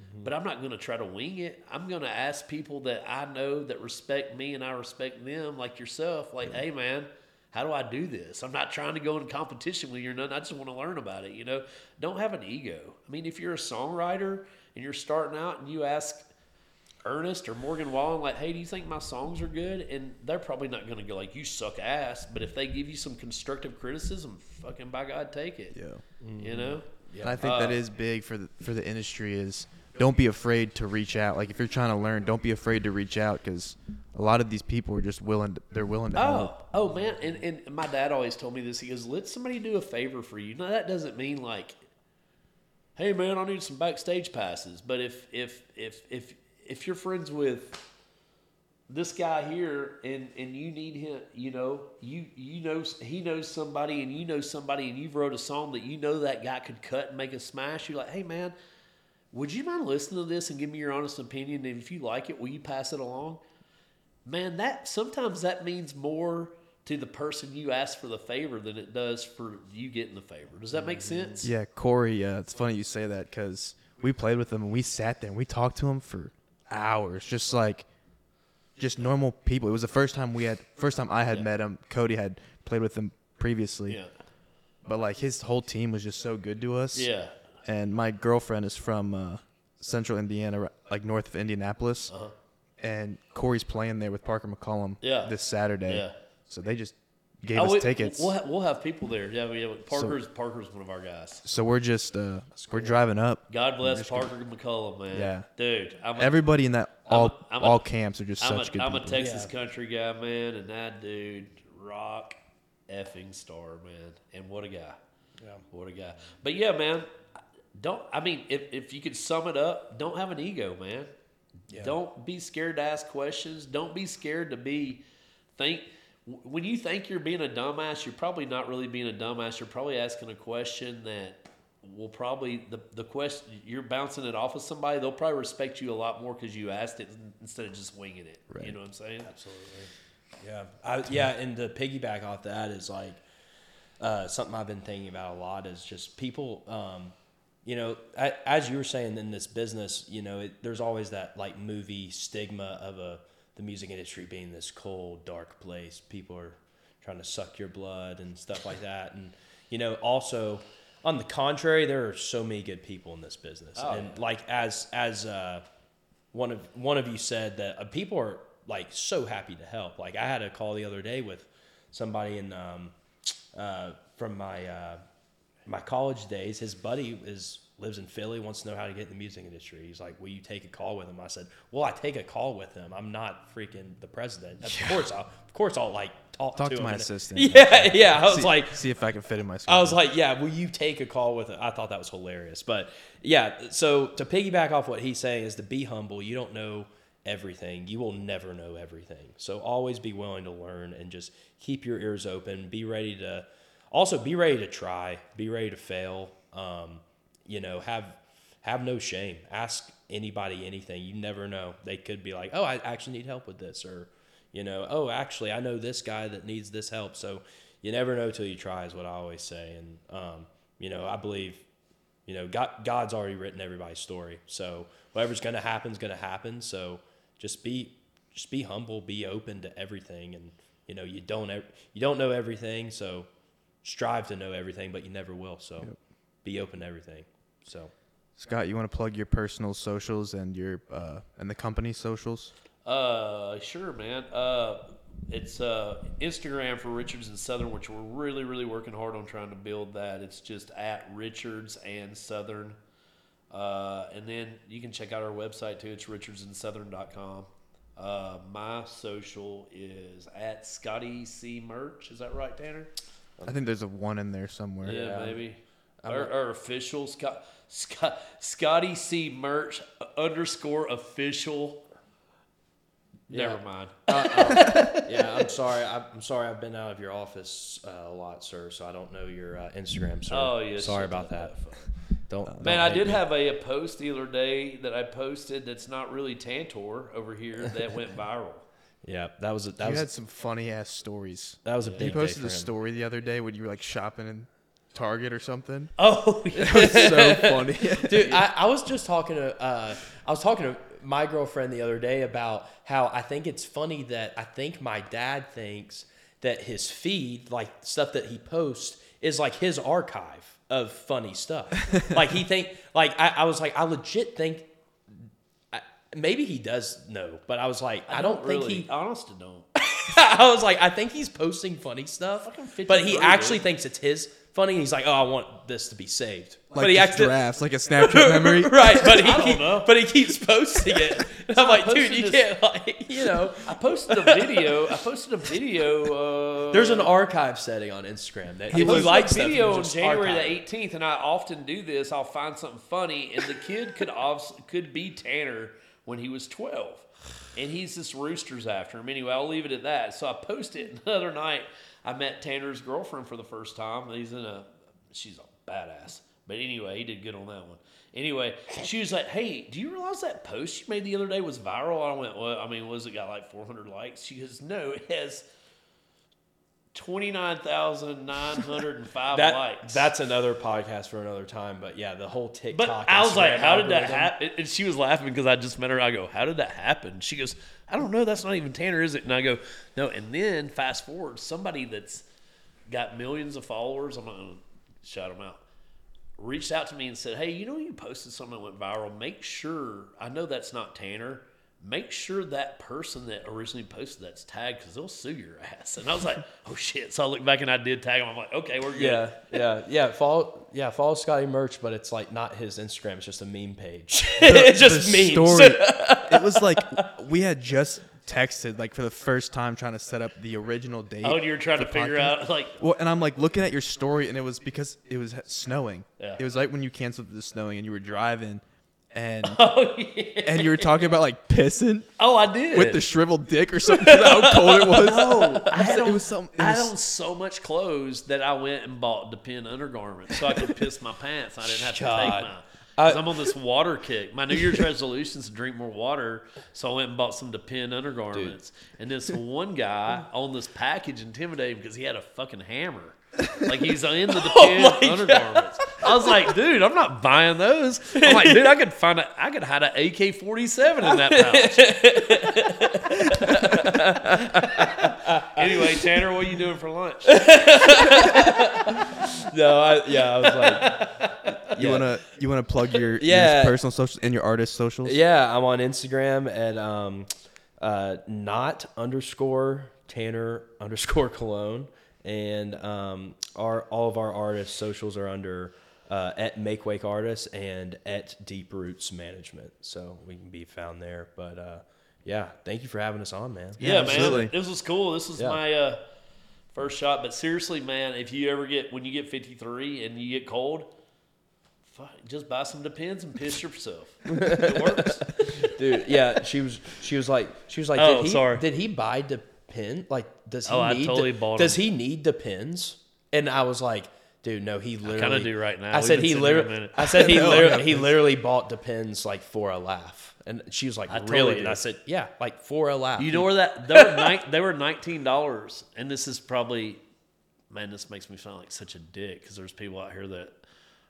Mm-hmm. But I'm not going to try to wing it. I'm going to ask people that I know that respect me and I respect them, like yourself. Like, hey, man, how do I do this? I'm not trying to go in competition with you or nothing. I just want to learn about it. You know, don't have an ego. I mean, if you're a songwriter and you're starting out and you ask Ernest or Morgan Wallen, like, hey, do you think my songs are good? And they're probably not going to go like, you suck ass. But if they give you some constructive criticism, fucking by God, take it. Yeah. You know? And I think that Uh, is big for the, for the industry is don't be afraid to reach out. Like if you're trying to learn, don't be afraid to reach out because a lot of these people are just willing. To, they're willing to Oh, help. oh man, and and my dad always told me this. He goes, "Let somebody do a favor for you." Now that doesn't mean like, "Hey man, I need some backstage passes." But if if if if if you're friends with this guy here and and you need him, you know, you you know he knows somebody and you know somebody and you've wrote a song that you know that guy could cut and make a smash. You're like, "Hey man, would you mind listening to this and give me your honest opinion? And if you like it, will you pass it along?" man, that sometimes that means more to the person you ask for the favor than it does for you getting the favor. Does that make sense? Yeah, Corey. Uh, it's funny you say that because we played with him and we sat there and we talked to him for hours, just like just normal people. It was the first time we had, first time I had Yeah. met him. Cody had played with him previously, Yeah. but like his whole team was just so good to us. Yeah. and my girlfriend is from uh, Central Indiana, like north of Indianapolis, Uh-huh. and Corey's playing there with Parker McCollum Yeah. this Saturday. Yeah. So they just gave Oh, us we, tickets. We'll, ha- we'll have people there. Yeah, we have, Parker's Parker's one of our guys. so we're just uh, we're driving up. God bless Parker McCollum, man. Yeah. dude. I'm a, Everybody in that I'm a- all I'm a- all camps are just I'm such a, good I'm a people. Texas Yeah. country guy, man, and that dude rock effing star, man. And what a guy. Yeah. What a guy. But yeah, man, don't I mean if if you could sum it up, don't have an ego, man. Don't be scared to ask questions. Don't be scared to be think when you think you're being a dumbass, you're probably not really being a dumbass. You're probably asking a question that will probably the the question you're bouncing it off of somebody. They'll probably respect you a lot more because you asked it instead of just winging it. Right. You know what I'm saying? Absolutely. Yeah. I, yeah, and the piggyback off that is like uh, something I've been thinking about a lot is just people, um, you know, a- as you were saying in this business, you know, it, there's always that like movie stigma of a the music industry being this cold, dark place. People are trying to suck your blood and stuff like that, and you know, also on the contrary, there are so many good people in this business, and like as as uh, one of one of you said that uh, people are like so happy to help. Like I had a call the other day with somebody in um, uh, from my uh, my college days. His buddy is lives in Philly, wants to know how to get in the music industry. He's like, "Will you take a call with him?" I said, "Well, I take a call with him. I'm not freaking the president. Of course, I'll, of course, I'll like talk, Talk to, to him my assistant. Yeah, yeah. I was see, like, see if I can fit in my. Schedule. I was like, yeah, will you take a call with it? I thought that was hilarious. But yeah, so to piggyback off what he's saying is to be humble. You don't know everything. You will never know everything. So always be willing to learn and just keep your ears open. Be ready to also be ready to try. Be ready to fail. Um, you know, have have no shame. Ask anybody anything. You never know. They could be like, "Oh, I actually need help with this," or you know, "Oh, actually, I know this guy that needs this help." So you never know till you try, is what I always say. And um, you know, I believe, you know, God, God's already written everybody's story. So whatever's going to happen is going to happen. So just be just be humble, be open to everything, and you know, you don't you don't know everything, so strive to know everything, but you never will. So be open to everything. So. Scot, you want to plug your personal socials and your uh, and the company socials? Uh, sure, man. Uh, it's uh, Instagram for Richards and Southern, which we're really, really working hard on trying to build that. It's just at Richards and Southern. Uh, and then you can check out our website too. It's richardsandsouthern.com. Uh, my social is at Scotty C Merch. Is that right, Tanner? I think there's a one in there somewhere. Yeah, maybe. Our, or official Scott, Scott Scotty C Merch underscore official. Never Yeah. mind. yeah, I'm sorry. I'm sorry. I've been out of your office uh, a lot, sir. So I don't know your uh, Instagram, sir. Oh yeah. sorry about that that. motherfucker. Don't. Man, don't I did me. have a, a post the other day that I posted that's not really Tantor over here that went viral. Yeah, that was a, that you was had some funny ass stories. that was a You big day posted for a story the other day when you were like shopping in Target or something. Oh, It was so funny. dude I, I was just talking to uh, i was talking to my girlfriend the other day about how i think it's funny that i think my dad thinks that his feed like stuff that he posts is like his archive of funny stuff like he think like I, I was like i legit think I, maybe he does know but i was like i, don't, think really, he honestly don't. I was like, I think he's posting funny stuff, but he actually dude. thinks it's his funny. And he's like, oh, I want this to be saved. like but he just actually, drafts, like a Snapchat memory. right? But he, I don't know. but he keeps posting it. And I'm like, dude, you this- can't like, you know. I posted a video. I posted a video. Uh, There's an archive setting on Instagram that I if you like a stuff, video on just January archive the 18th, and I often do this. I'll find something funny, and the kid could obs- could be Tanner when he was 12, and he's this rooster's after him. Anyway, I'll leave it at that. So I posted it the other night. I met Tanner's girlfriend for the first time. He's in a, she's a badass. But anyway, he did good on that one. Anyway, she was like, "Hey, do you realize that post you made the other day was viral?" I went, "Well, I mean, was it got like 400 likes?" She goes, "No, it has." 29,905 That, likes. That's another podcast for another time. But yeah, the whole TikTok. But I was like, how did that happen? And she was laughing because I just met her. I go, how did that happen? She goes, I don't know. That's not even Tanner, is it? And I go, no. And then fast forward, somebody that's got millions of followers, I'm not going to shout them out, reached out to me and said, hey, you know, you posted something that went viral. Make sure, I know that's not Tanner. Make sure that person that originally posted that's tagged because they'll sue your ass. And I was like, oh shit. So I looked back and I did tag him. I'm like, okay, we're good. Yeah, yeah, yeah. Follow, yeah, follow Scotty Merch, but it's like not his Instagram. It's just a meme page. it's just the memes. story. it was like we had just texted like for the first time trying to set up the original date. Oh, and you were trying for to figure podcast. out, like, Well, and I'm like looking at your story, and it was because it was snowing. Yeah. It was like when you canceled the snowing, and you were driving, and oh, yeah. and you were talking about like pissing Oh, I did. with the shriveled dick or something. how cold it was. No, I had it was some. It I had on so much clothes that I went and bought Depend undergarments so I could piss my pants. I didn't have to take God. my. Cause I'm on this water kick. My New Year's resolution is to drink more water, so I went and bought some Depend undergarments. And this one guy on this package intimidated me because he had a fucking hammer. Like he's in the Depend undergarments. I was like, dude, I'm not buying those. I'm like, dude, I could find a, I could hide an AK-47 in that pouch. anyway, Tanner, what are you doing for lunch? no, I, yeah, I was like, you yeah. wanna you wanna plug your, Yeah. your personal social and your artist socials? Yeah, I'm on Instagram at um, uh, not underscore Tanner underscore Calonge, and um, our all of our artists' socials are under uh, at Make Wake Artists and at Deep Roots Management, so we can be found there. But uh, yeah, thank you for having us on, man. Yeah, Yeah, absolutely. man. This was cool. This was Yeah. my uh, first shot. But seriously, man, if you ever get when you get 53 and you get cold, fuck, just buy some Depends and piss yourself. it works. dude. Yeah, she was. She was like. She was like. Oh, did he, sorry. Did he buy the pin? Like, does he Oh, I need? totally the, bought Does him. he need the pins? And I was like, dude, no. He literally. kind of do right now. I said he sitting here a literally. I said he No, literally. He literally bought the pins like for a laugh, and she was like, I really? And I said, yeah, like for a laugh. You know where that they were nine, they were nineteen dollars, and this is probably, man, this makes me sound like such a dick because there's people out here that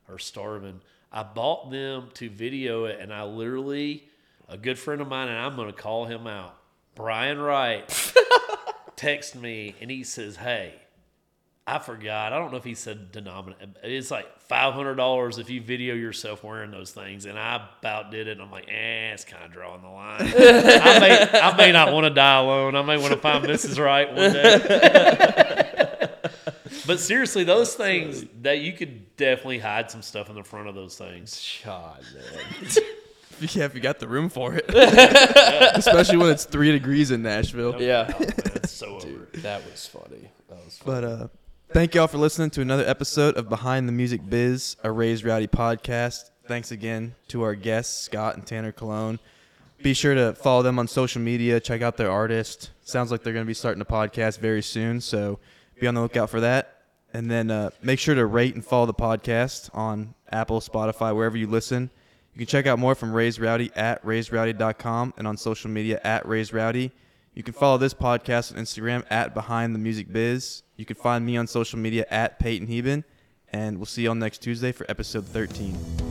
are starving. I bought them to video it, and I literally, a good friend of mine, and I'm going to call him out, Brian Wright, text me, and he says, "Hey." I forgot. I don't know if he said denominator. It's like five hundred dollars if you video yourself wearing those things, and I about did it. And I'm like, eh, it's kind of drawing the line. I may, I may not want to die alone. I may want to find Mrs. Right one day. but seriously, those things that you could definitely hide some stuff in the front of those things. God, man. Yeah, if you got the room for it. Especially when it's three degrees in Nashville. Yeah, Man, it's so over. that was funny. That was funny. But uh, thank y'all for listening to another episode of Behind the Music Biz, a Raised Rowdy podcast. Thanks again to our guests, Scot and Tanner Calonge. Be sure to follow them on social media. Check out their artist. Sounds like they're going to be starting a podcast very soon, so be on the lookout for that. And then uh, make sure to rate and follow the podcast on Apple, Spotify, wherever you listen. You can check out more from Raise Rowdy at raisedrowdy.com and on social media at Raised Rowdy. You can follow this podcast on Instagram at Behind the Music Biz. You can find me on social media at Peyton Heben. And we'll see you all next Tuesday for episode 13.